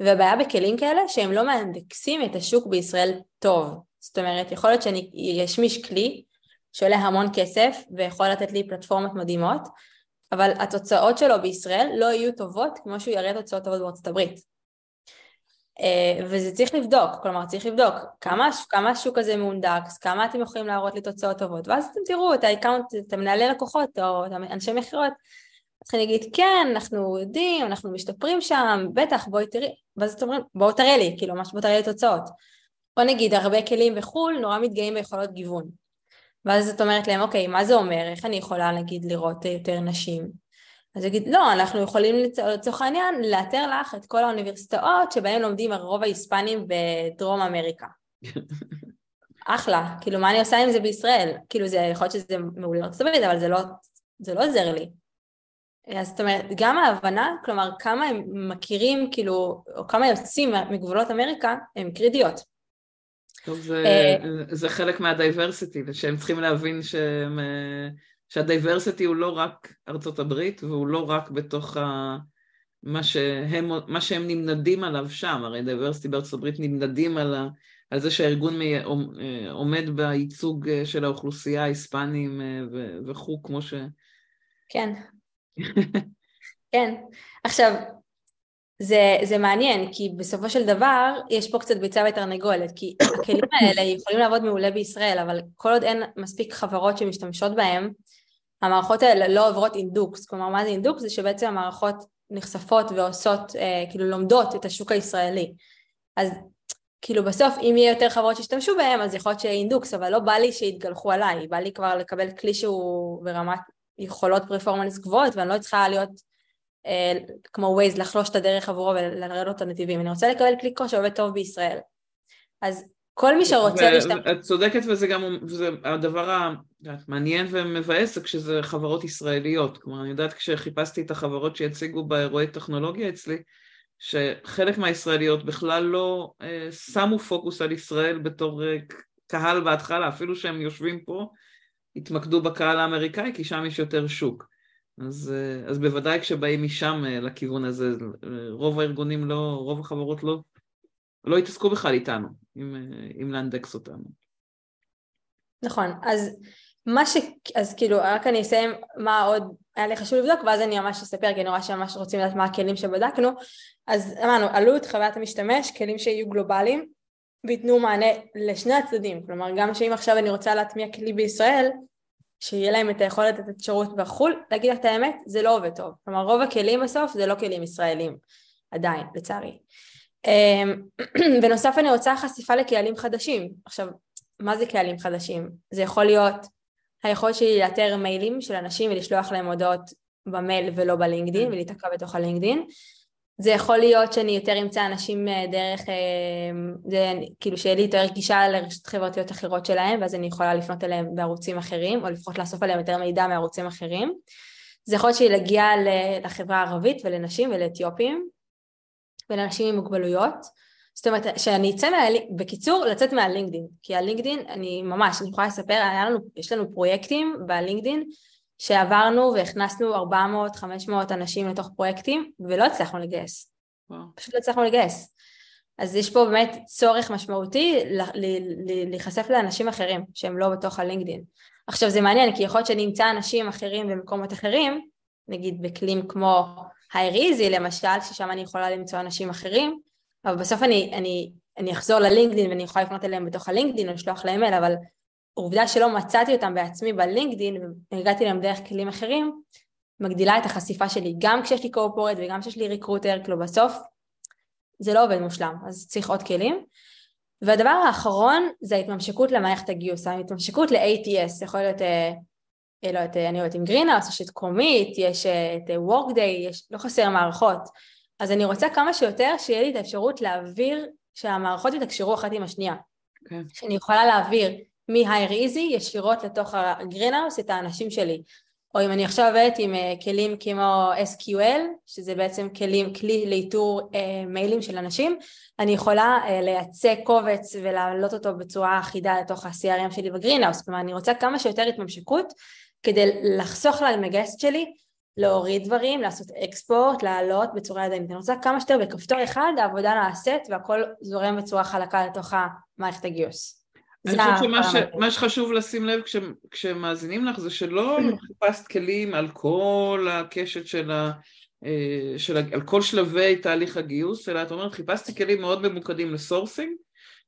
והבעיה בכלים כאלה שהם לא מאנדקסים את השוק בישראל טוב. זאת אומרת, יכול להיות שאני אשמיש כלי שעולה המון כסף ויכול לתת לי פלטפורמות מדהימות, אבל התוצאות שלו בישראל לא יהיו טובות כמו שהוא יראה תוצאות טובות בארצות הברית. אה, וזה צריך לבדוק, כלומר צריך לבדוק כמה, כמה השוק הזה מאונדקס, כמה אתם יכולים להראות לי תוצאות טובות, ואז אתם תראו את ה account, את המנהלי לקוחות או את אנשי מכירות, צריכים להגיד כן, אנחנו יודעים, אנחנו משתפרים שם, בטח בואי תראי, ואז אתם אומרים בואו תראה לי, כאילו ממש בואו תראה לי תוצאות. או נגיד הרבה כלים בחו"ל נורא מתגאים ביכולות גיוון. ואז את אומרת להם, אוקיי, מה זה אומר? איך אני יכולה, נגיד, לראות יותר נשים? אז יגיד, לא, אנחנו יכולים לצורך העניין לאתר לך את כל האוניברסיטאות שבהן לומדים הרוב ההיספנים בדרום אמריקה. אחלה, כאילו מה אני עושה עם זה בישראל? כאילו זה, יכול להיות שזה מעולה לארצות הברית, אבל זה לא, זה לא עוזר לי. אז זאת אומרת, גם ההבנה, כלומר כמה הם מכירים, כאילו, או כמה יוצאים מגבולות אמריקה, הם קרידיות. טוב, זה, אה, זה חלק מה diversity, ושהם צריכים להבין שהם, אה, שה diversity הוא לא רק ארצות הברית, והוא לא רק בתוך ה, מה, שהם, מה שהם נמדדים עליו שם, הרי diversity בארצות הברית נמדדים על, ה, על זה שהארגון מי, אה, עומד בייצוג של האוכלוסייה, ההיספנים וכו', כמו ש... כן. כן. עכשיו, זה, זה מעניין, כי בסופו של דבר יש פה קצת ביצה ותרנגולת, כי הכלים האלה יכולים לעבוד מעולה בישראל, אבל כל עוד אין מספיק חברות שמשתמשות בהם, המערכות האלה לא עוברות אינדוקס. כלומר, מה זה אינדוקס? זה שבעצם המערכות נחשפות ועושות, אה, כאילו לומדות את השוק הישראלי. אז כאילו בסוף אם יהיה יותר חברות שישתמשו בהם, אז יכול להיות שיהיה אינדוקס, אבל לא בא לי שיתגלחו עליי, בא לי כבר לקבל כלי שהוא ברמת יכולות פרפורמנס גבוהות, ואני לא צריכה להיות כמו ווייז לחלוש את הדרך עבורו ולראות לו את הנתיבים, אני רוצה לקבל כלי כושר שעובד טוב בישראל. אז כל מי שרוצה להשתמש... את צודקת וזה גם, וזה הדבר המעניין ומבאס זה כשזה חברות ישראליות, כלומר אני יודעת כשחיפשתי את החברות שיציגו באירועי טכנולוגיה אצלי, שחלק מהישראליות בכלל לא אה, שמו פוקוס על ישראל בתור אה, קהל בהתחלה, אפילו שהם יושבים פה, התמקדו בקהל האמריקאי כי שם יש יותר שוק. אז, אה, אז בוודאי כשבאים משם אה, לכיוון הזה, אה, רוב הארגונים לא, רוב החברות לא, לא התעסקו בכלל איתנו, אם, אם לאנדקס אותנו. נכון, אז מה ש... אז כאילו, רק אני אסיים מה עוד היה לי חשוב לבדוק, ואז אני ממש אספר, כי אני רואה שממש רוצים לדעת מה הכלים שבדקנו. אז אמרנו, עלות חוויית המשתמש, כלים שיהיו גלובליים, וייתנו מענה לשני הצדדים. כלומר, גם שאם עכשיו אני רוצה להטמיע כלי בישראל, שיהיה להם את היכולת לתת שירות בחו"ל, להגיד לך את האמת, זה לא עובד טוב. כלומר, רוב הכלים בסוף זה לא כלים ישראלים, עדיין, לצערי. אמ, בנוסף אני רוצה חשיפה לקהלים חדשים. עכשיו, מה זה קהלים חדשים? זה יכול להיות היכולת שלי לאתר מיילים של אנשים ולשלוח להם הודעות במייל ולא בלינקדין ולהיתקע בתוך הלינקדין. זה יכול להיות שאני יותר אמצא אנשים אה, דרך, אה, זה, כאילו שיהיה לי יותר גישה לרשת חברתיות אחרות שלהם ואז אני יכולה לפנות אליהם בערוצים אחרים או לפחות לאסוף עליהם יותר מידע מערוצים אחרים. זה יכול להיות שהיא להגיע לחברה הערבית ולנשים ולאתיופים ולאנשים עם מוגבלויות. זאת אומרת שאני אצא, מה... בקיצור לצאת מהלינקדין, כי הלינקדין אני ממש, אני יכולה לספר, לנו, יש לנו פרויקטים בלינקדין שעברנו והכנסנו 400-500 אנשים לתוך פרויקטים ולא הצלחנו לגייס. וואו. פשוט לא הצלחנו לגייס. אז יש פה באמת צורך משמעותי להיחשף לאנשים אחרים שהם לא בתוך הלינקדין. עכשיו זה מעניין כי יכול להיות שאני אמצא אנשים אחרים במקומות אחרים, נגיד בכלים כמו האריזי למשל, ששם אני יכולה למצוא אנשים אחרים, אבל בסוף אני, אני, אני אחזור ללינקדין ואני יכולה לפנות אליהם בתוך הלינקדין או לשלוח להם מייל, אבל העובדה שלא מצאתי אותם בעצמי ב LinkedIn והגעתי להם דרך כלים אחרים, מגדילה את החשיפה שלי גם כשיש לי corporate וגם כשיש לי recruiter, כאילו בסוף זה לא עובד מושלם, אז צריך עוד כלים. והדבר האחרון זה ההתממשקות למערכת הגיוס, ההתממשקות ל-ATS, יכול להיות, אה, אה, לא יודעת, אני יודעת עם Greenhouse, יש את Comeet, יש את Workday, יש, לא חסר מערכות. אז אני רוצה כמה שיותר שיהיה לי את האפשרות להעביר, שהמערכות יתקשרו אחת עם השנייה. Okay. כן. שאני יכולה להעביר מ-Hire Easy ישירות לתוך ה Greenhouse את האנשים שלי. או אם אני עכשיו עובדת עם אה, כלים כמו SeekOut, שזה בעצם כלים, כלי לאיתור אה, מיילים של אנשים, אני יכולה אה, לייצא קובץ ולהעלות אותו בצורה אחידה לתוך ה-CRM שלי ב Greenhouse, כלומר אני רוצה כמה שיותר התממשקות כדי לחסוך למגייסת שלי להוריד דברים, לעשות export, לעלות בצורה ידנית. אני רוצה כמה שיותר בכפתור אחד, העבודה נעשית והכל זורם בצורה חלקה לתוך המערכת הגיוס. אני חושבת שמה שחשוב לשים לב כש, כשמאזינים לך זה שלא חיפשת כלים על כל הקשת של ה... אה, של, על כל שלבי תהליך הגיוס, אלא את אומרת חיפשתי כלים מאוד ממוקדים לסורסינג,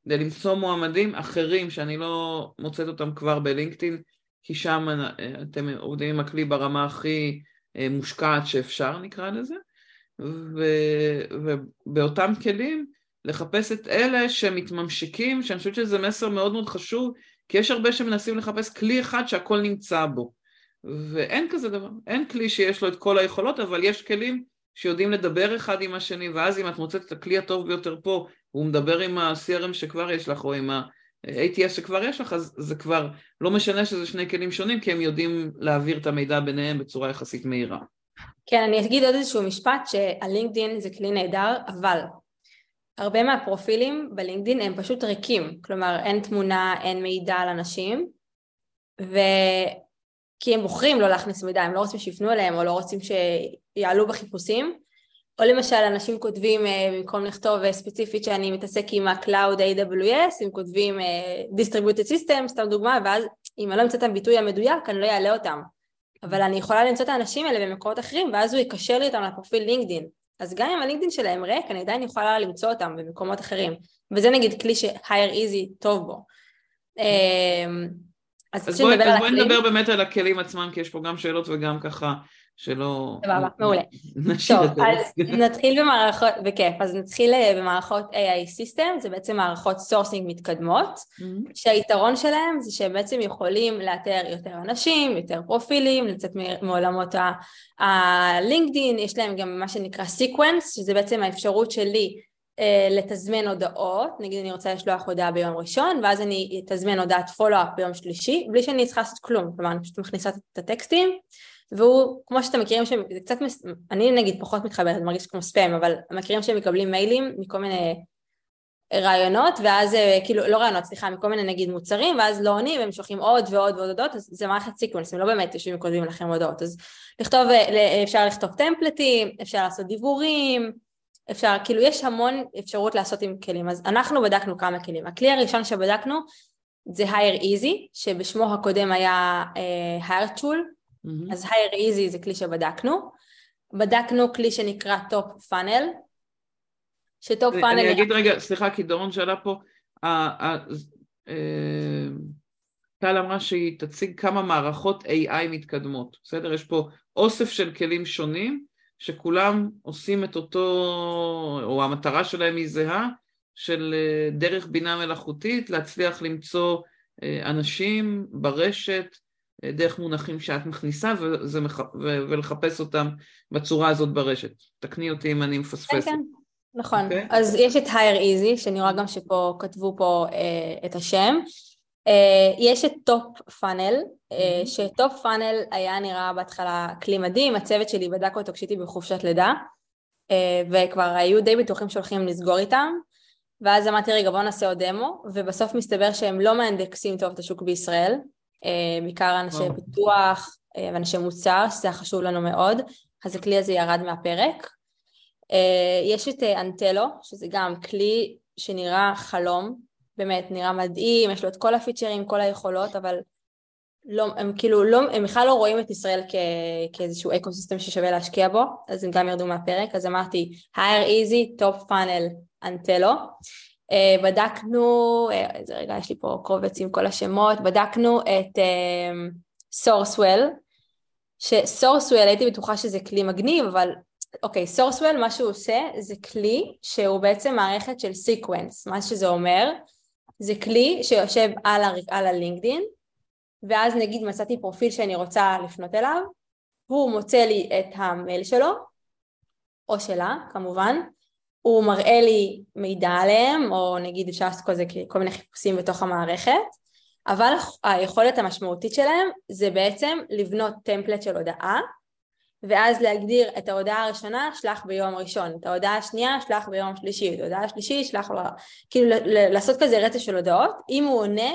כדי למצוא מועמדים אחרים שאני לא מוצאת אותם כבר בלינקדאין, כי שם אה, אתם עובדים עם הכלי ברמה הכי אה, מושקעת שאפשר נקרא לזה, ו, ובאותם כלים לחפש את אלה שמתממשקים, שאני חושבת שזה מסר מאוד מאוד חשוב, כי יש הרבה שמנסים לחפש כלי אחד שהכל נמצא בו. ואין כזה דבר, אין כלי שיש לו את כל היכולות, אבל יש כלים שיודעים לדבר אחד עם השני, ואז אם את מוצאת את הכלי הטוב ביותר פה, והוא מדבר עם ה-CRM שכבר יש לך, או עם ה-ATS שכבר יש לך, אז זה כבר לא משנה שזה שני כלים שונים, כי הם יודעים להעביר את המידע ביניהם בצורה יחסית מהירה. כן, אני אגיד עוד איזשהו משפט, שהלינקדין זה כלי נהדר, אבל הרבה מהפרופילים בלינקדין הם פשוט ריקים, כלומר אין תמונה, אין מידע על אנשים, ו... כי הם בוחרים לא להכניס מידע, הם לא רוצים שיפנו אליהם או לא רוצים שיעלו בחיפושים, או למשל אנשים כותבים אה, במקום לכתוב אה, ספציפית שאני מתעסק עם ה-Cloud AWS, הם כותבים אה, Distributed System, סתם דוגמה, ואז אם אני לא אמצא את הביטוי המדויק אני לא אעלה אותם. אבל אני יכולה למצוא את האנשים האלה במקורות אחרים ואז הוא יקשר לי אותם לפרופיל לינקדין. אז גם אם הלינקדאין שלהם ריק, אני עדיין יכולה למצוא אותם במקומות אחרים. וזה נגיד כלי ש- hireEZ טוב בו. אמ, אז, אז בואי נדבר באמת על הכלים עצמם, כי יש פה גם שאלות וגם ככה שלא... סבבה, מעולה. טוב, אז נתחיל במערכות, בכיף, אז נתחיל אה, במערכות AI sourcing, זה בעצם מערכות sourcing מתקדמות, mm-hmm. שהיתרון שלהם זה שהם בעצם יכולים לאתר יותר אנשים, יותר פרופילים, לצאת מעולמות הלינקדין, יש להם גם מה שנקרא sequence, שזה בעצם האפשרות שלי אה, לתזמן הודעות, נגיד אני רוצה לשלוח הודעה ביום ראשון ואז אני אתזמן הודעת follow-up ביום שלישי בלי שאני צריכה לעשות כלום, כלומר אני פשוט מכניסה את הטקסטים והוא, כמו שאתם מכירים, שהם, זה קצת, אני נגיד פחות מתחברת, זה מרגיש כמו ספאם, אבל מכירים שהם מקבלים מיילים מכל מיני רעיונות, ואז, אה, כאילו, לא רעיונות, סליחה, מכל מיני נגיד מוצרים, ואז לא עונים, והם שולחים עוד ועוד ועוד הודעות, אז זה מערכת sequence, הם לא באמת יושבים וכותבים לכם הודעות, אז לכתוב, אה, אפשר לכתוב טמפלטים, אפשר לעשות דיבורים, אפשר, כאילו, יש המון אפשרות לעשות עם כלים, אז אנחנו בדקנו כמה כלים. הכלי הראשון שבדקנו זה hire easy, שבשמו הקודם היה uh, hire tool, Mm-hmm. אז hire easy זה כלי שבדקנו. בדקנו כלי שנקרא top funnel, שטופ פאנל... אני אגיד רגע, סליחה, כי דורון שאלה פה, אה, טל אמרה שהיא תציג כמה מערכות AI מתקדמות, בסדר? יש פה אוסף של כלים שונים, שכולם עושים את אותו, או המטרה שלהם היא זהה, של אה, דרך בינה מלאכותית, להצליח למצוא אה, אנשים ברשת דרך מונחים שאת מכניסה וזה, ולחפש אותם בצורה הזאת ברשת. תקני אותי אם אני מפספסת. כן, כן, נכון. Okay. אוקיי? אז יש את hire easy, שאני רואה גם שפה כתבו פה אה, את השם. אה, יש את TopFunnel, אה, mm-hmm. ש TopFunnel היה נראה בהתחלה כלי מדהים, הצוות שלי בדק אותו כשהייתי בחופשת לידה, אה, וכבר היו די בטוחים שהולכים לסגור איתם. ואז אמרתי רגע בואו נעשה עוד דמו ובסוף מסתבר שהם לא מאנדקסים טוב את השוק בישראל אה, בעיקר אנשי פיתוח אה, ואנשי מוצר, שזה היה חשוב לנו מאוד, אז הכלי הזה ירד מהפרק. אה, יש את Entelo, שזה גם כלי שנראה חלום, באמת נראה מדהים, יש לו את כל הפיצ'רים, כל היכולות, אבל לא, הם כאילו לא, הם בכלל לא רואים את ישראל כ, כאיזשהו ecosystem ששווה להשקיע בו, אז הם גם ירדו מהפרק, אז אמרתי, hireEZ, TopFunnel, Entelo. אה, בדקנו, אה, איזה רגע יש לי פה קובץ עם כל השמות, בדקנו את SourceWhale, אה, ש SourceWhale הייתי בטוחה שזה כלי מגניב, אבל אוקיי, SourceWhale מה שהוא עושה זה כלי שהוא בעצם מערכת של sequence, מה שזה אומר זה כלי שיושב על, ה, על הלינקדין, ואז נגיד מצאתי פרופיל שאני רוצה לפנות אליו, הוא מוצא לי את המייל שלו, או שלה כמובן, הוא מראה לי מידע עליהם, או נגיד אפשר לעשות כל, זה, כל מיני חיפושים בתוך המערכת, אבל היכולת המשמעותית שלהם זה בעצם לבנות טמפלט של הודעה, ואז להגדיר את ההודעה הראשונה, שלח ביום ראשון, את ההודעה השנייה, שלח ביום שלישי, את ההודעה השלישית, שלח, כאילו לעשות כזה רצף של הודעות, אם הוא עונה,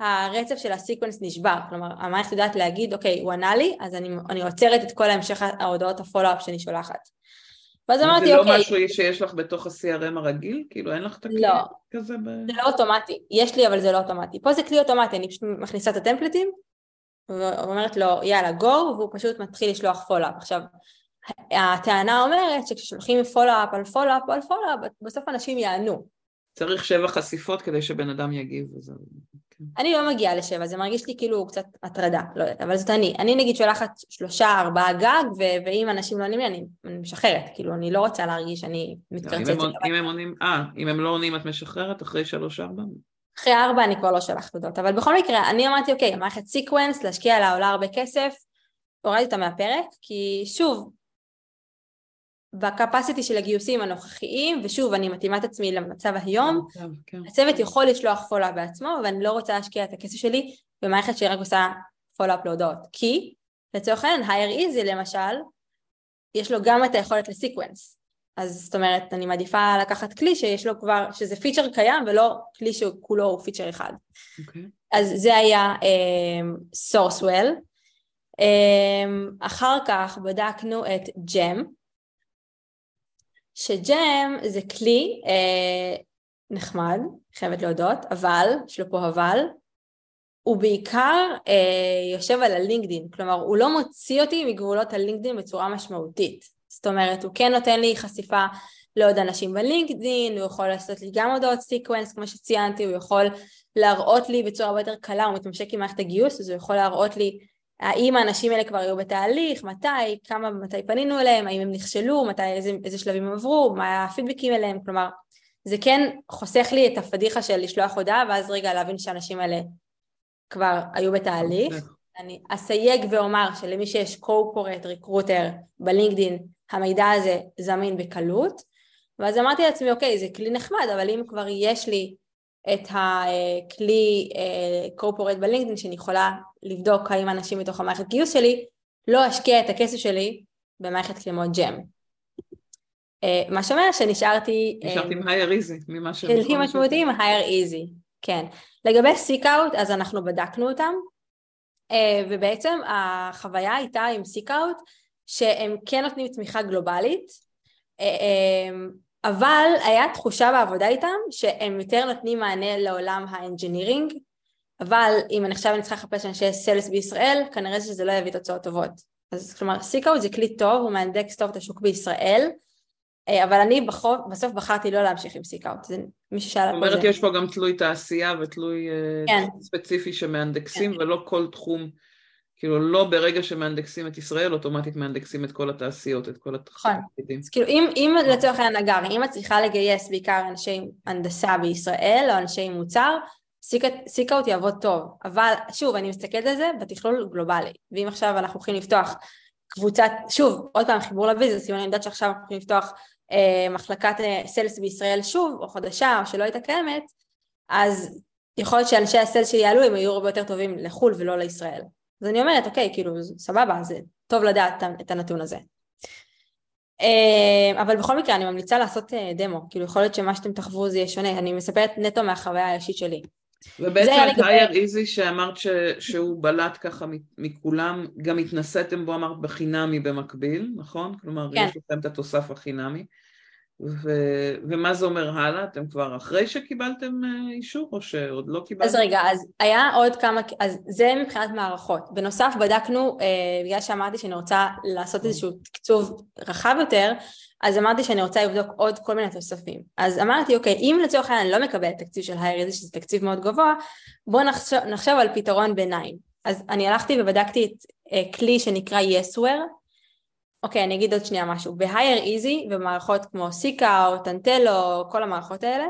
הרצף של ה sequence נשבר, כלומר המערכת יודעת להגיד, אוקיי, הוא ענה לי, אז אני, אני עוצרת את כל המשך ההודעות ה follow-up שאני שולחת. ואז אמרתי, אוקיי... זה לא משהו שיש לך בתוך ה-CRM הרגיל? כאילו אין לך את הכלי לא, כזה ב... זה לא אוטומטי. יש לי אבל זה לא אוטומטי. פה זה כלי אוטומטי, אני פשוט מכניסה את הטמפלטים, ואומרת לו יאללה go, והוא פשוט מתחיל לשלוח follow-up. עכשיו, הטענה אומרת שכששולחים follow-up על follow-up על follow-up, בסוף אנשים יענו. צריך שבע חשיפות כדי שבן אדם יגיב. וזה... כן. אני לא מגיעה לשבע, זה מרגיש לי כאילו קצת הטרדה, לא יודעת, אבל זאת אני. אני נגיד שולחת שלושה, ארבעה גג, ו- ואם אנשים לא עונים לי, אני, אני משחררת. כאילו, אני לא רוצה להרגיש שאני מתקרצצת. אם, אם הם עונים, אה, אם הם לא עונים את משחררת אחרי שלוש, ארבע? אחרי ארבע אני כבר לא שולחת הודעות, אבל בכל מקרה, אני אמרתי, אוקיי, המערכת sequence, להשקיע לה עולה הרבה כסף, הורדתי אותה מהפרק, כי שוב, ב capacity של הגיוסים הנוכחיים, ושוב, אני מתאימה את עצמי למצב היום, כן. הצוות יכול לשלוח follow-up בעצמו, ואני לא רוצה להשקיע את הכסף שלי במערכת שהיא רק עושה follow-up להודעות. כי, לצורך העניין, hireEZ למשל, יש לו גם את היכולת ל sequence. אז זאת אומרת, אני מעדיפה לקחת כלי שיש לו כבר, שזה פיצ'ר קיים ולא כלי שכולו הוא פיצ'ר אחד. Okay. אוקיי. אז זה היה SourceWhale. Um, um, אחר כך בדקנו את Gem, ש Gem זה כלי uh, נחמד, חייבת להודות, אבל, יש לו פה אבל, הוא בעיקר uh, יושב על הלינקדין, כלומר הוא לא מוציא אותי מגבולות הלינקדין בצורה משמעותית. זאת אומרת, הוא כן נותן לי חשיפה לעוד אנשים בלינקדין, הוא יכול לעשות לי גם הודעות sequence, כמו שציינתי, הוא יכול להראות לי בצורה הרבה יותר קלה, הוא מתממשק עם מערכת הגיוס, אז הוא יכול להראות לי האם האנשים האלה כבר היו בתהליך, מתי, כמה, מתי פנינו אליהם, האם הם נכשלו, מתי, איזה, איזה שלבים הם עברו, מה הפידבקים אליהם, כלומר, זה כן חוסך לי את הפדיחה של לשלוח הודעה, ואז רגע להבין שהאנשים האלה כבר היו בתהליך. אוקיי. אני אסייג ואומר שלמי שיש קורפורט ריקרוטר בלינקדין המידע הזה זמין בקלות, ואז אמרתי לעצמי, אוקיי, זה כלי נחמד, אבל אם כבר יש לי את הכלי corporate בלינקדאין שאני יכולה לבדוק האם אנשים בתוך המערכת גיוס שלי, לא אשקיע את הכסף שלי במערכת כמו Gem. אה, מה שאומר שנשארתי... נשארת עם hireEZ, ממה ש... הכי משמעותי עם hireEZ, כן. לגבי SeekOut, אז אנחנו בדקנו אותם, אה, ובעצם החוויה הייתה עם SeekOut, שהם כן נותנים תמיכה גלובלית, אה, אה, אבל היה תחושה בעבודה איתם שהם יותר נותנים מענה לעולם ה engineering, אבל אם אני עכשיו אני צריכה לחפש אנשי sales בישראל, כנראה שזה לא יביא תוצאות טובות. אז כלומר, SeekOut זה כלי טוב, הוא מאנדקס טוב את השוק בישראל, אה, אבל אני בחוב, בסוף בחרתי לא להמשיך עם SeekOut, זה מי ששאל... זאת אומרת, יש פה גם תלוי תעשייה ותלוי כן. ספציפי שמאנדקסים, כן. ולא כל תחום כאילו לא ברגע שמאנדקסים את ישראל, אוטומטית מאנדקסים את כל התעשיות, את כל התפקידים. נכון. כאילו אם, אם לצורך העניין אגב, אם את צריכה לגייס בעיקר אנשי הנדסה בישראל או אנשי מוצר, SeekOut יעבוד טוב. אבל שוב, אני מסתכלת על זה בתכלול גלובלי. ואם עכשיו אנחנו הולכים לפתוח קבוצת, שוב, עוד פעם חיבור ל business, אם אני יודעת שעכשיו אנחנו הולכים לפתוח אה, מחלקת אה, sales בישראל שוב, או חדשה, או שלא הייתה קיימת, אז יכול להיות שאנשי ה sales שלי יעלו, הם יהיו הרבה יותר טובים לחו"ל ולא לישראל. אז אני אומרת, אוקיי, כאילו, סבבה, זה טוב לדעת את הנתון הזה. אה, אבל בכל מקרה אני ממליצה לעשות אה, דמו, כאילו יכול להיות שמה שאתם תחוו זה יהיה שונה, אני מספרת נטו מהחוויה האישית שלי. ובעצם את הייר איזי שאמרת ש, שהוא בלט ככה מכולם, גם התנסיתם בו אמרת בחינמי במקביל, נכון? כלומר כן. יש לכם את התוסף החינמי. ו... ומה זה אומר הלאה? אתם כבר אחרי שקיבלתם אה, אישור או שעוד לא קיבלתם? אז רגע, אז היה עוד כמה, אז זה מבחינת מערכות. בנוסף בדקנו, אה, בגלל שאמרתי שאני רוצה לעשות איזשהו תקצוב רחב יותר, אז אמרתי שאני רוצה לבדוק עוד כל מיני תוספים. אז אמרתי, אוקיי, אם לצורך העניין אני לא מקבלת תקציב של Hire שזה תקציב מאוד גבוה, בואו נחשוב, נחשוב על פתרון ביניים. אז אני הלכתי ובדקתי את אה, כלי שנקרא Yesware, אוקיי, אני אגיד עוד שנייה משהו. ב- hireEZ ובמערכות כמו SeekOut, Entelo, כל המערכות האלה,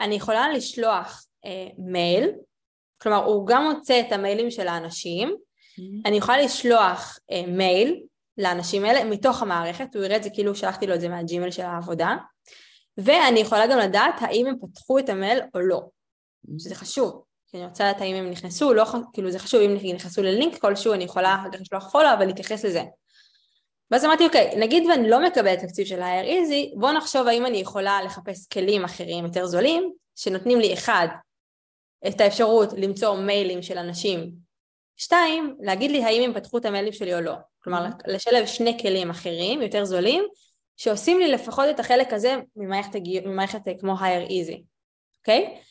אני יכולה לשלוח אה, מייל, כלומר הוא גם מוצא את המיילים של האנשים, mm-hmm. אני יכולה לשלוח אה, מייל לאנשים האלה מתוך המערכת, הוא יראה את זה כאילו שלחתי לו את זה מהג'ימל של העבודה, ואני יכולה גם לדעת האם הם פתחו את המייל או לא, שזה חשוב, כי אני רוצה לדעת האם הם נכנסו, לא, כאילו זה חשוב אם נכנסו ללינק כלשהו, אני יכולה אחר כך לשלוח פולו, אבל להתייחס לזה. ואז אמרתי, אוקיי, נגיד ואני לא מקבלת תקציב של ה-Air Easy, בואו נחשוב האם אני יכולה לחפש כלים אחרים יותר זולים, שנותנים לי אחד, את האפשרות למצוא מיילים של אנשים, שתיים, להגיד לי האם הם פתחו את המיילים שלי או לא. כלומר, mm-hmm. לשלב שני כלים אחרים, יותר זולים, שעושים לי לפחות את החלק הזה ממערכת, ממערכת כמו hire easy, אוקיי? Okay?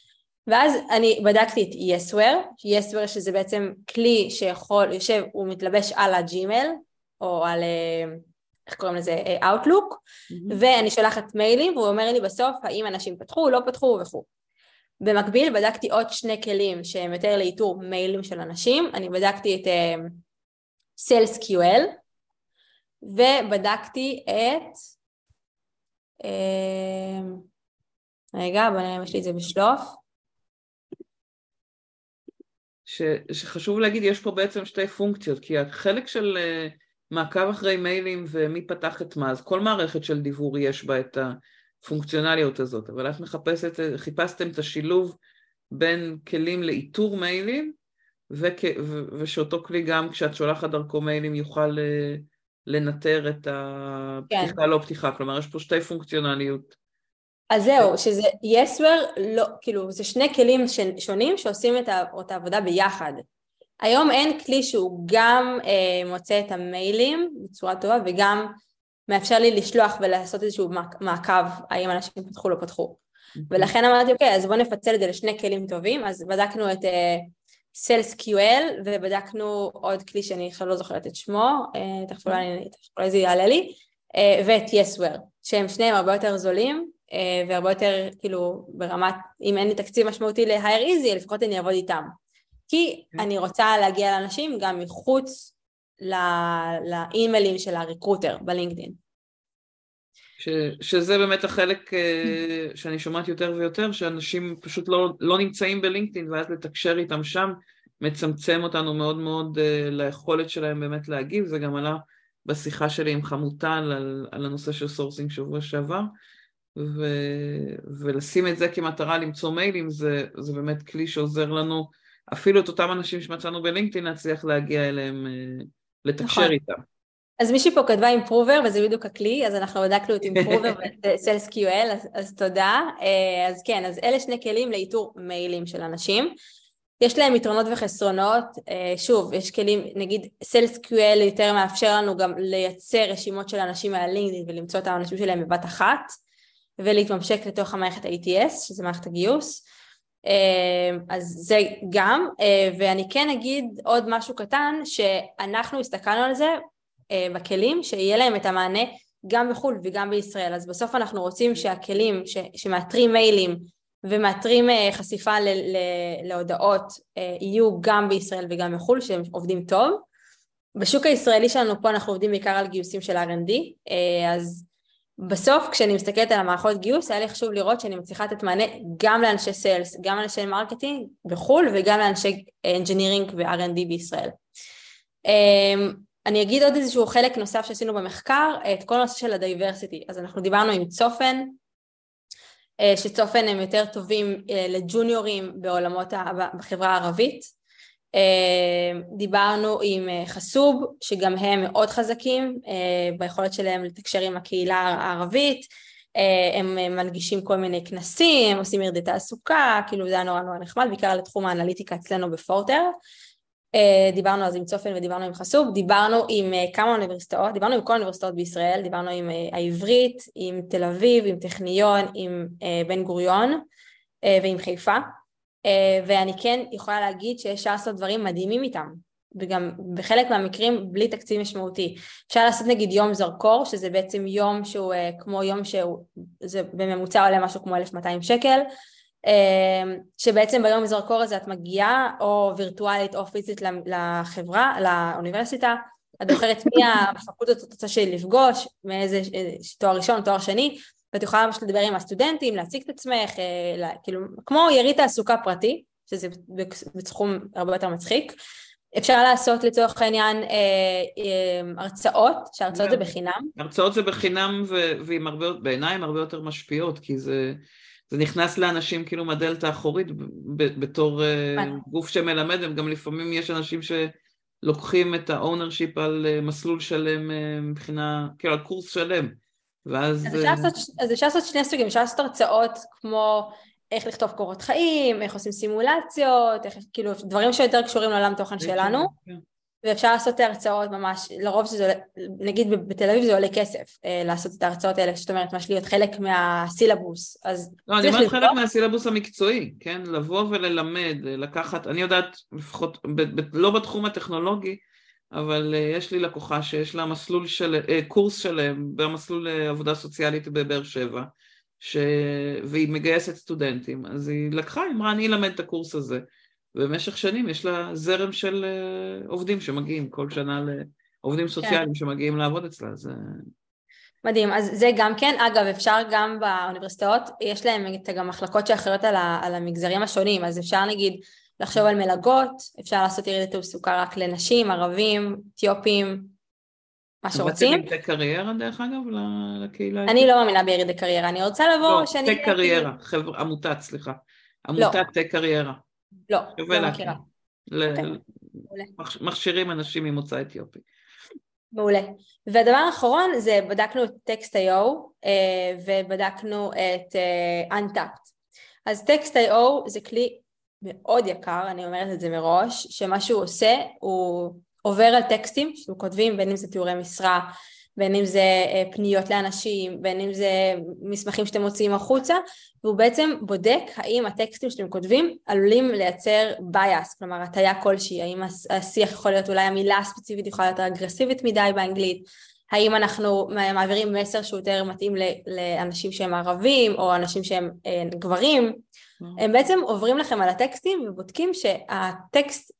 ואז אני בדקתי את yesware, yesware שזה בעצם כלי שיכול, יושב, הוא מתלבש על הג'ימל, או על, אה, איך קוראים לזה, אה, Outlook, mm-hmm. ואני שולחת מיילים, והוא אומר לי בסוף האם אנשים פתחו, לא פתחו וכו'. במקביל בדקתי עוד שני כלים שהם יותר לאיתור מיילים של אנשים, אני בדקתי את uh, SalesQL, ובדקתי את, רגע בוא נראה אם יש לי את זה בשלוף. ש, שחשוב להגיד, יש פה בעצם שתי פונקציות, כי החלק של uh, מעקב אחרי מיילים ומי פתח את מה, אז כל מערכת של דיוור יש בה את הפונקציונליות הזאת, אבל את מחפשת, חיפשתם את השילוב בין כלים לאיתור מיילים, וכ, ו, ושאותו כלי גם כשאת שולחת דרכו מיילים יוכל uh, לנטר את הפתיחה כן. לא פתיחה, כלומר יש פה שתי פונקציונליות. אז זהו, שזה יסוור, לא, כאילו זה שני כלים שונים שעושים את, העבודה ביחד. היום אין כלי שהוא גם אה, מוצא את המיילים בצורה טובה וגם מאפשר לי לשלוח ולעשות איזשהו מעקב האם אנשים פתחו או לא פתחו. ולכן אמרתי אוקיי אז בואו נפצל את זה לשני כלים טובים. אז בדקנו את סיילס uh, QL ובדקנו עוד כלי שאני עכשיו לא זוכרת את שמו, uh, תכף אולי זה יעלה לי, uh, ואת יסוור שהם שניהם הרבה יותר זולים uh, והרבה יותר כאילו ברמת אם אין לי תקציב משמעותי ל-hire easy לפחות אני אעבוד איתם כי כן. אני רוצה להגיע לאנשים גם מחוץ לאימיילים של ה-Recruiter בלינקדאין. ש, שזה באמת החלק אה, שאני שומעת יותר ויותר, שאנשים פשוט לא, לא נמצאים בלינקדאין ואז לתקשר איתם שם מצמצם אותנו מאוד מאוד אה, ליכולת שלהם באמת להגיב, זה גם עלה בשיחה שלי עם חמוטל על, על הנושא של sourcing שבוע שעבר, ו, ולשים את זה כמטרה למצוא מיילים זה, זה באמת כלי שעוזר לנו אפילו את אותם אנשים שמצאנו בלינקדאין להצליח להגיע אליהם, אה, לתקשר נכון. איתם. אז מישהי פה כתבה Improver וזה בדיוק הכלי, אז אנחנו בדקנו את Improver ואת SalesQL, אז, אז תודה. אה, אז כן, אז אלה שני כלים לאיתור מיילים של אנשים. יש להם יתרונות וחסרונות, אה, שוב, יש כלים, נגיד SalesQL יותר מאפשר לנו גם לייצר רשימות של אנשים מהלינקדאין ולמצוא את האנשים שלהם בבת אחת ולהתממשק לתוך המערכת ה-ATS, שזה מערכת הגיוס. אה, אז זה גם, אה, ואני כן אגיד עוד משהו קטן, שאנחנו הסתכלנו על זה אה, בכלים, שיהיה להם את המענה גם בחו"ל וגם בישראל, אז בסוף אנחנו רוצים שהכלים ש, שמאתרים מיילים ומאתרים חשיפה ל, ל, להודעות יהיו גם בישראל וגם בחו"ל, שהם עובדים טוב. בשוק הישראלי שלנו פה אנחנו עובדים בעיקר על גיוסים של R&D, אז בסוף כשאני מסתכלת על המערכות גיוס היה לי חשוב לראות שאני מצליחה לתת מענה גם לאנשי sales, גם לאנשי marketing בחו"ל וגם לאנשי engineering ו-R&D בישראל. אמ, אני אגיד עוד איזשהו חלק נוסף שעשינו במחקר, את כל הנושא של ה-diversity. אז אנחנו דיברנו עם צופן, אה, שצופן הם יותר טובים אה, לג'וניורים בעולמות, בחברה הערבית. אה, דיברנו עם אה, חסוב, שגם הם מאוד חזקים אה, ביכולת שלהם לתקשר עם הקהילה הערבית, הם מנגישים כל מיני כנסים, עושים ירדי תעסוקה, כאילו זה היה נורא נורא נחמד, בעיקר על תחום האנליטיקה אצלנו בפורטר. דיברנו אז עם צופן ודיברנו עם חסוב, דיברנו עם כמה אוניברסיטאות, דיברנו עם כל האוניברסיטאות בישראל, דיברנו עם העברית, עם תל אביב, עם טכניון, עם בן גוריון ועם חיפה. אה, ואני כן יכולה להגיד שאפשר לעשות דברים מדהימים איתם. וגם בחלק מהמקרים בלי תקציב משמעותי. אפשר לעשות נגיד יום זרקור, שזה בעצם יום שהוא אה, כמו יום שזה בממוצע עולה משהו כמו 1,200 שקל, אה, שבעצם ביום זרקור הזה את מגיעה או וירטואלית או פיזית לחברה, לאוניברסיטה, את בוחרת מי הפקולטות את רוצה לפגוש, מאיזה תואר ראשון, תואר שני, ואת יכולה ממש לדבר עם הסטודנטים, להציג את עצמך, לה, כאילו, כמו יריד תעסוקה פרטי, שזה בתחום הרבה יותר מצחיק. אפשר לעשות לצורך העניין אה, אה, הרצאות, שהרצאות זה בחינם. הרצאות זה בחינם ועם הרבה, בעיניי הרבה יותר משפיעות, כי זה, זה נכנס לאנשים כאילו מהדלת האחורית בתור אה, גוף שמלמד, וגם לפעמים יש אנשים שלוקחים את ה-ownership על מסלול שלם מבחינה, כאילו על קורס שלם, ואז... אז אפשר לעשות, אז אפשר לעשות שני סוגים, אפשר לעשות הרצאות כמו איך לכתוב קורות חיים, איך עושים סימולציות, איך, כאילו דברים שיותר קשורים לעולם תוכן שלנו, כן. ואפשר לעשות הרצאות ממש, לרוב שזה, נגיד בתל אביב זה עולה כסף אה, לעשות את ההרצאות האלה, זאת אומרת, ממש להיות חלק מהסילבוס, אז לא, אני אומרת חלק מהסילבוס המקצועי, כן, לבוא וללמד, לקחת, אני יודעת, לפחות, ב, ב, לא בתחום הטכנולוגי, אבל uh, יש לי לקוחה שיש לה מסלול של, uh, קורס שלם במסלול uh, עבודה סוציאלית בבאר שבע, ש... והיא מגייסת סטודנטים, אז היא לקחה, היא אמרה, אני אלמד את הקורס הזה. ובמשך שנים יש לה זרם של עובדים שמגיעים כל שנה, לעובדים סוציאליים כן. שמגיעים לעבוד אצלה, זה... מדהים, אז זה גם כן, אגב אפשר גם באוניברסיטאות, יש להם את גם מחלקות שאחראיות על, על המגזרים השונים, אז אפשר נגיד לחשוב על מלגות, אפשר לעשות ירידת תעסוקה רק לנשים, ערבים, אתיופים, מה שרוצים. עם טק קריירה דרך אגב לקהילה? אני לא מאמינה בירידי קריירה, אני רוצה לבוא לא, שאני... טק קריירה, חבר'ה, עמותת, סליחה. עמותת לא. טק קריירה. לא, לא מכירה. אוקיי, מכשירים אנשים ממוצא אתיופי. מעולה. והדבר האחרון זה בדקנו את טקסט.io אה, ובדקנו את אה, Untapped. אז טקסט.io זה כלי מאוד יקר, אני אומרת את זה מראש, שמה שהוא עושה הוא עובר על טקסטים שהוא כותבים, בין אם זה תיאורי משרה, בין אם זה אה, פניות לאנשים, בין אם זה מסמכים שאתם מוציאים החוצה, והוא בעצם בודק האם הטקסטים שאתם כותבים עלולים לייצר bias, כלומר הטיה כלשהי, האם השיח יכול להיות אולי המילה הספציפית יכולה להיות אגרסיבית מדי באנגלית, האם אנחנו מעבירים מסר שהוא יותר מתאים לאנשים שהם ערבים או אנשים שהם אה, גברים, הם בעצם עוברים לכם על הטקסטים ובודקים שהטקסט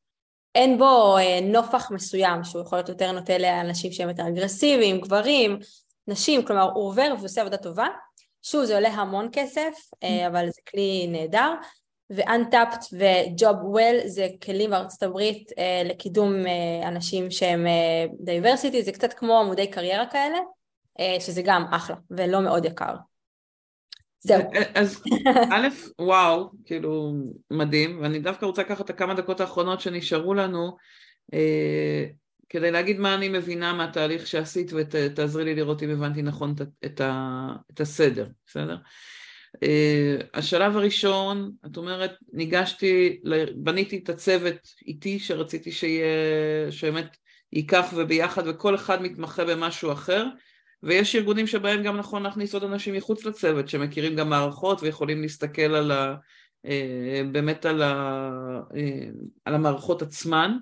אין בו אה, נופח מסוים שהוא יכול להיות יותר נוטה לאנשים שהם יותר אגרסיביים, גברים, נשים, כלומר הוא עובר ועושה עבודה טובה. שוב זה עולה המון כסף, אה, אבל זה כלי נהדר. ו-Untapped ו- Jopwell זה כלים בארצות הברית אה, לקידום אנשים שהם diversity, זה קצת כמו עמודי קריירה כאלה, שזה גם אחלה ולא מאוד יקר. זהו. אז א', וואו, כאילו, מדהים, ואני דווקא רוצה לקחת את הכמה דקות האחרונות שנשארו לנו, אה, כדי להגיד מה אני מבינה מהתהליך שעשית, ותעזרי לי לראות אם הבנתי נכון את, את, ה, את הסדר, בסדר? אה, השלב הראשון, את אומרת, ניגשתי, בניתי את הצוות איתי שרציתי שיהיה, שבאמת ייקח וביחד, וכל אחד מתמחה במשהו אחר, ויש ארגונים שבהם גם נכון להכניס עוד אנשים מחוץ לצוות שמכירים גם מערכות ויכולים להסתכל על ה... אה, באמת על, ה... אה, על המערכות עצמן.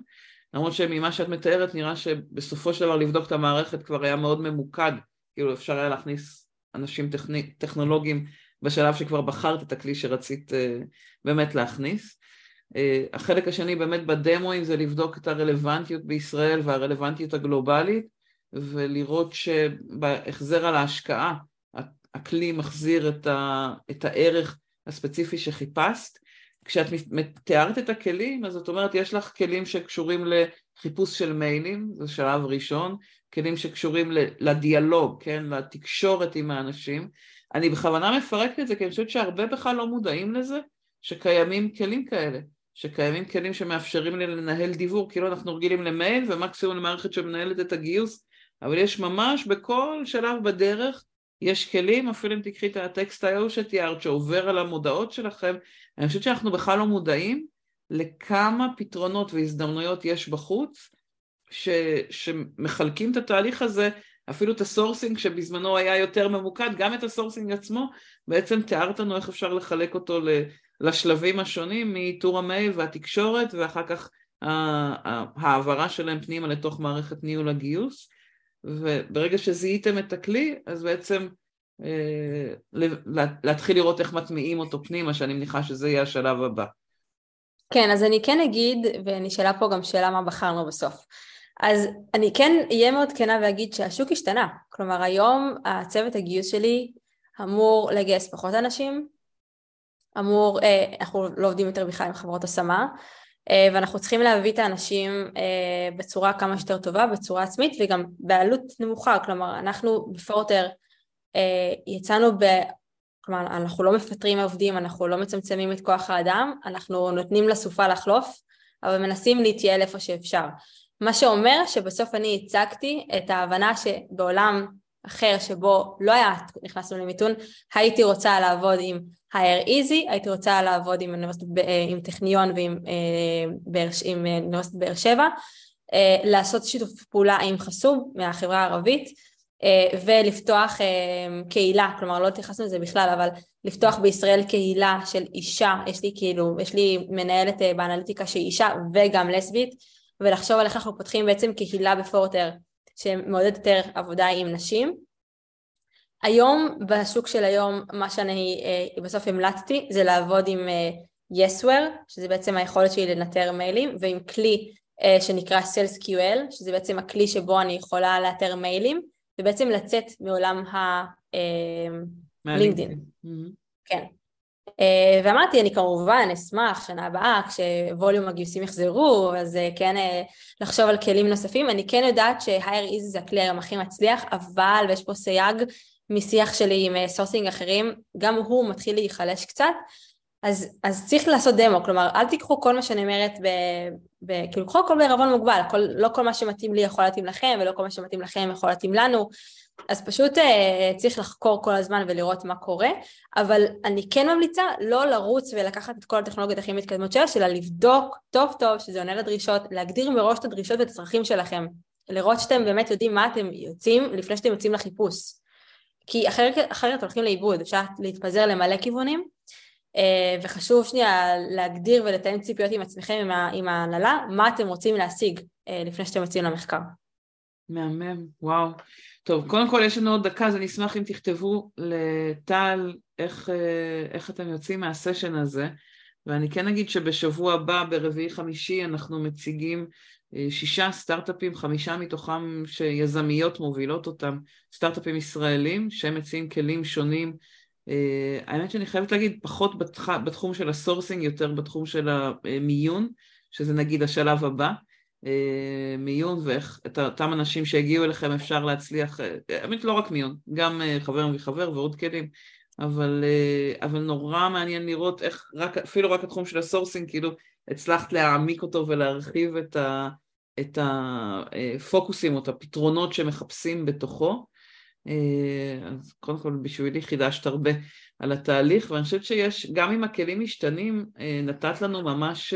למרות שממה שאת מתארת נראה שבסופו של דבר לבדוק את המערכת כבר היה מאוד ממוקד. כאילו אפשר היה להכניס אנשים טכני... טכנולוגיים בשלב שכבר בחרת את הכלי שרצית אה, באמת להכניס. החלק השני באמת בדמואים זה לבדוק את הרלוונטיות בישראל והרלוונטיות הגלובלית ולראות שבהחזר על ההשקעה הכלי מחזיר את, ה, את הערך הספציפי שחיפשת. כשאת מתארת את הכלים, אז את אומרת יש לך כלים שקשורים לחיפוש של מיילים, זה שלב ראשון, כלים שקשורים לדיאלוג, כן, לתקשורת עם האנשים. אני בכוונה מפרקת את זה כי אני חושבת שהרבה בכלל לא מודעים לזה שקיימים כלים כאלה, שקיימים כלים שמאפשרים לי לנהל דיוור, כאילו אנחנו רגילים למייל ומקסימום למערכת שמנהלת את הגיוס אבל יש ממש בכל שלב בדרך, יש כלים, אפילו אם תקחי את ה-Textio שתיארת, שעובר על המודעות שלכם, אני חושבת שאנחנו בכלל לא מודעים לכמה פתרונות והזדמנויות יש בחוץ, ש, שמחלקים את התהליך הזה, אפילו את ה-sourcing שבזמנו היה יותר ממוקד, גם את ה-sourcing עצמו, בעצם תיארת לנו איך אפשר לחלק אותו לשלבים השונים, מאיתור המייל והתקשורת, ואחר כך ההעברה שלהם פנימה לתוך מערכת ניהול הגיוס. וברגע שזיהיתם את הכלי, אז בעצם אה, להתחיל לראות איך מטמיעים אותו פנימה, שאני מניחה שזה יהיה השלב הבא. כן, אז אני כן אגיד, ונשאלה פה גם שאלה מה בחרנו בסוף. אז אני כן אהיה מאוד כנה ואגיד שהשוק השתנה. כלומר, היום הצוות הגיוס שלי, אמור לגייס פחות אנשים, אמור, אה, אנחנו לא עובדים יותר בכלל עם חברות השמה, ואנחנו צריכים להביא את האנשים אה, בצורה כמה שיותר טובה, בצורה עצמית וגם בעלות נמוכה, כלומר אנחנו בפורטר יצאנו ב... כלומר אנחנו לא מפטרים עובדים, אנחנו לא מצמצמים את כוח האדם, אנחנו נותנים לסופה לחלוף, אבל מנסים להתייעל איפה שאפשר. מה שאומר שבסוף אני הצגתי את ההבנה שבעולם אחר שבו לא היה נכנסנו למיתון, הייתי רוצה לעבוד עם hire easy, הייתי רוצה לעבוד עם, אה, עם טכניון ועם אה, אה, אוניברסיטת באר שבע, לעשות שיתוף פעולה עם חסום מהחברה הערבית ולפתוח קהילה, כלומר לא התייחסנו לזה בכלל, אבל לפתוח בישראל קהילה של אישה, יש לי כאילו, יש לי מנהלת באנליטיקה שהיא אישה וגם לסבית, ולחשוב על איך אנחנו פותחים בעצם קהילה בפורטר שמעודד יותר עבודה עם נשים. היום, בשוק של היום, מה שאני אה, בסוף המלצתי זה לעבוד עם אה, Yesware, שזה בעצם היכולת שלי לנטר מיילים, ועם כלי אה, שנקרא SalesQL, שזה בעצם הכלי שבו אני יכולה לאתר מיילים, ובעצם לצאת מעולם הלינקדאין. Mm-hmm. כן. אה, ואמרתי, אני כמובן אשמח שנה הבאה, כשווליום הגיוסים יחזרו, אז אה, כן אה, לחשוב על כלים נוספים. אני כן יודעת ש- hireEZ זה הכלי היום הכי מצליח, אבל, ויש פה סייג משיחה שלי עם סורסרים אחרים, גם הוא מתחיל להיחלש קצת, אז, אז צריך לעשות דמו, כלומר, אל תיקחו כל מה שאני אומרת, ב, ב, כאילו, קחו הכל בערבון מוגבל, כל, לא כל מה שמתאים לי יכול להתאים לכם, ולא כל מה שמתאים לכם יכול להתאים לנו. אז פשוט אה, צריך לחקור כל הזמן ולראות מה קורה, אבל אני כן ממליצה לא לרוץ ולקחת את כל הטכנולוגיות הכי מתקדמות שלה, אלא לבדוק טוב טוב שזה עונה לדרישות, להגדיר מראש את הדרישות ואת הצרכים שלכם, לראות שאתם באמת יודעים מה אתם יוצאים לפני שאתם יוצאים לחיפוש. כי אחרת, אחרת הולכים לאיבוד, אפשר להתפזר למלא כיוונים, uh, וחשוב שנייה להגדיר ולתאם ציפיות עם עצמכם, עם ההנהלה, מה אתם רוצים להשיג uh, לפני שאתם יוצאים למחקר. מהמם, וואו. טוב, קודם כל יש לנו עוד דקה, אז אני אשמח אם תכתבו לטל איך, אה, איך אתם יוצאים מהסשן הזה, ואני כן אגיד שבשבוע הבא, ברביעי חמישי, אנחנו מציגים אה, שישה סטארט-אפים, חמישה מתוכם שיזמיות מובילות אותם, סטארט-אפים ישראלים, שהם מציעים כלים שונים. אה, האמת שאני חייבת להגיד, פחות בתח... בתחום של ה-sourcing, יותר בתחום של המיון, שזה נגיד השלב הבא. אה, מיון ואיך את אותם אנשים שהגיעו אליכם אפשר להצליח, אה, האמת לא רק מיון, גם אה, חבר וחבר ועוד כלים, אבל, אבל נורא מעניין לראות איך רק, אפילו רק התחום של ה-sourcing, כאילו הצלחת להעמיק אותו ולהרחיב את, ה, את הפוקוסים או את הפתרונות שמחפשים בתוכו. אז קודם כל בשבילי חידשת הרבה על התהליך, ואני חושבת שיש, גם אם הכלים משתנים, נתת לנו ממש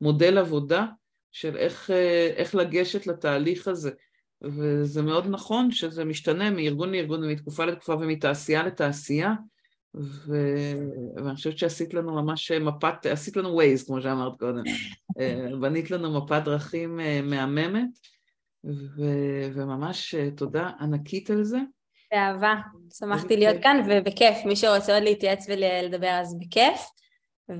מודל עבודה של איך, אה, איך לגשת לתהליך הזה. וזה מאוד נכון שזה משתנה מארגון לארגון ומתקופה לתקופה ומתעשייה לתעשייה, ו... ואני חושבת שעשית לנו ממש מפת, עשית לנו ווייז, כמו שאמרת קודם. אה, בנית לנו מפת דרכים אה, מהממת, ו... וממש תודה ענקית על זה. באהבה, שמחתי להיות כאן ובכיף, מי שרוצה עוד להתייעץ ולדבר אז בכיף,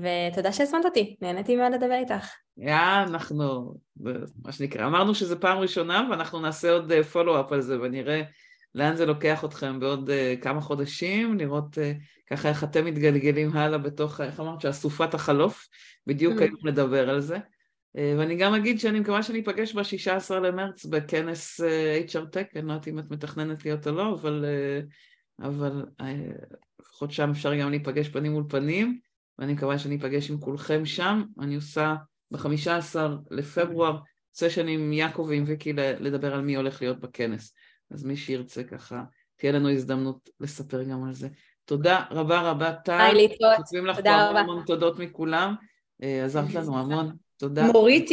ותודה שהזמנת אותי, נהניתי מאוד לדבר איתך. יא, אנחנו, מה שנקרא, אמרנו שזו פעם ראשונה ואנחנו נעשה עוד פולו-אפ אה, על זה ונראה לאן זה לוקח אתכם בעוד uh, כמה חודשים, לראות uh, ככה איך אתם מתגלגלים הלאה בתוך, איך אמרת, שאסופת החלוף, בדיוק mm. היום נדבר על זה. ואני גם אגיד שאני מקווה שאני אפגש ב-16 למרץ בכנס HR Tech, אני לא יודעת אם את מתכננת להיות או לא, אבל, אבל לפחות שם אפשר גם להיפגש פנים מול פנים, ואני מקווה שאני אפגש עם כולכם שם. אני עושה ב-15 לפברואר סשן עם יעקב ועם ויקי לדבר על מי הולך להיות בכנס. אז מי שירצה ככה, תהיה לנו הזדמנות לספר גם על זה. תודה רבה רבה, טל. היי, להתראות. כותבים לך פה המון המון תודות מכולם. אה, עזרת לנו המון. תודה. מורית,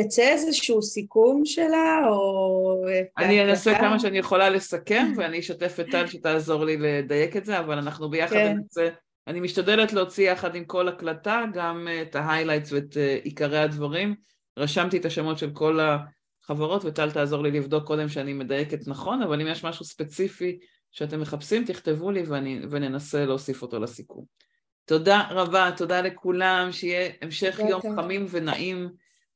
יצא איזשהו סיכום שלה, או... אני אנסה כמה שאני יכולה לסכם, ואני אשתף את טל שתעזור לי לדייק את זה, אבל אנחנו ביחד כן. ננסה אני משתדלת להוציא יחד עם כל הקלטה גם אה, את ה-highlights ואת אה, עיקרי הדברים. רשמתי את השמות של כל החברות וטל תעזור לי לבדוק קודם שאני מדייקת נכון, אבל אם יש משהו ספציפי שאתם מחפשים, תכתבו לי ואני, וננסה להוסיף אותו לסיכום. תודה רבה, תודה לכולם, שיהיה המשך יום חמים ונעים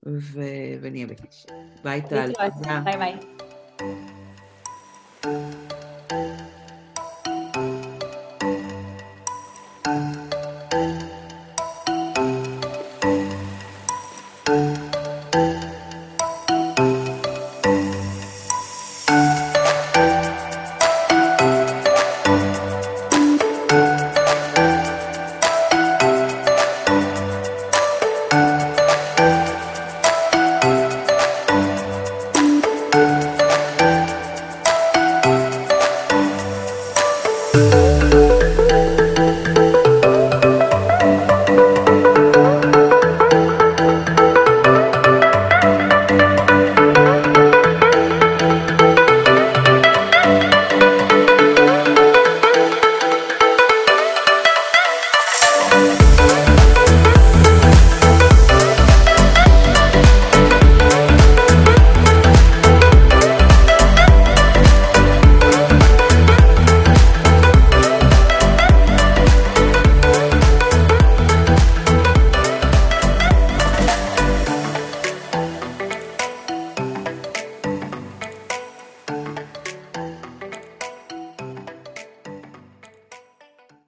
ו... ונהיה בקשר. ביי טל. ביי ביי.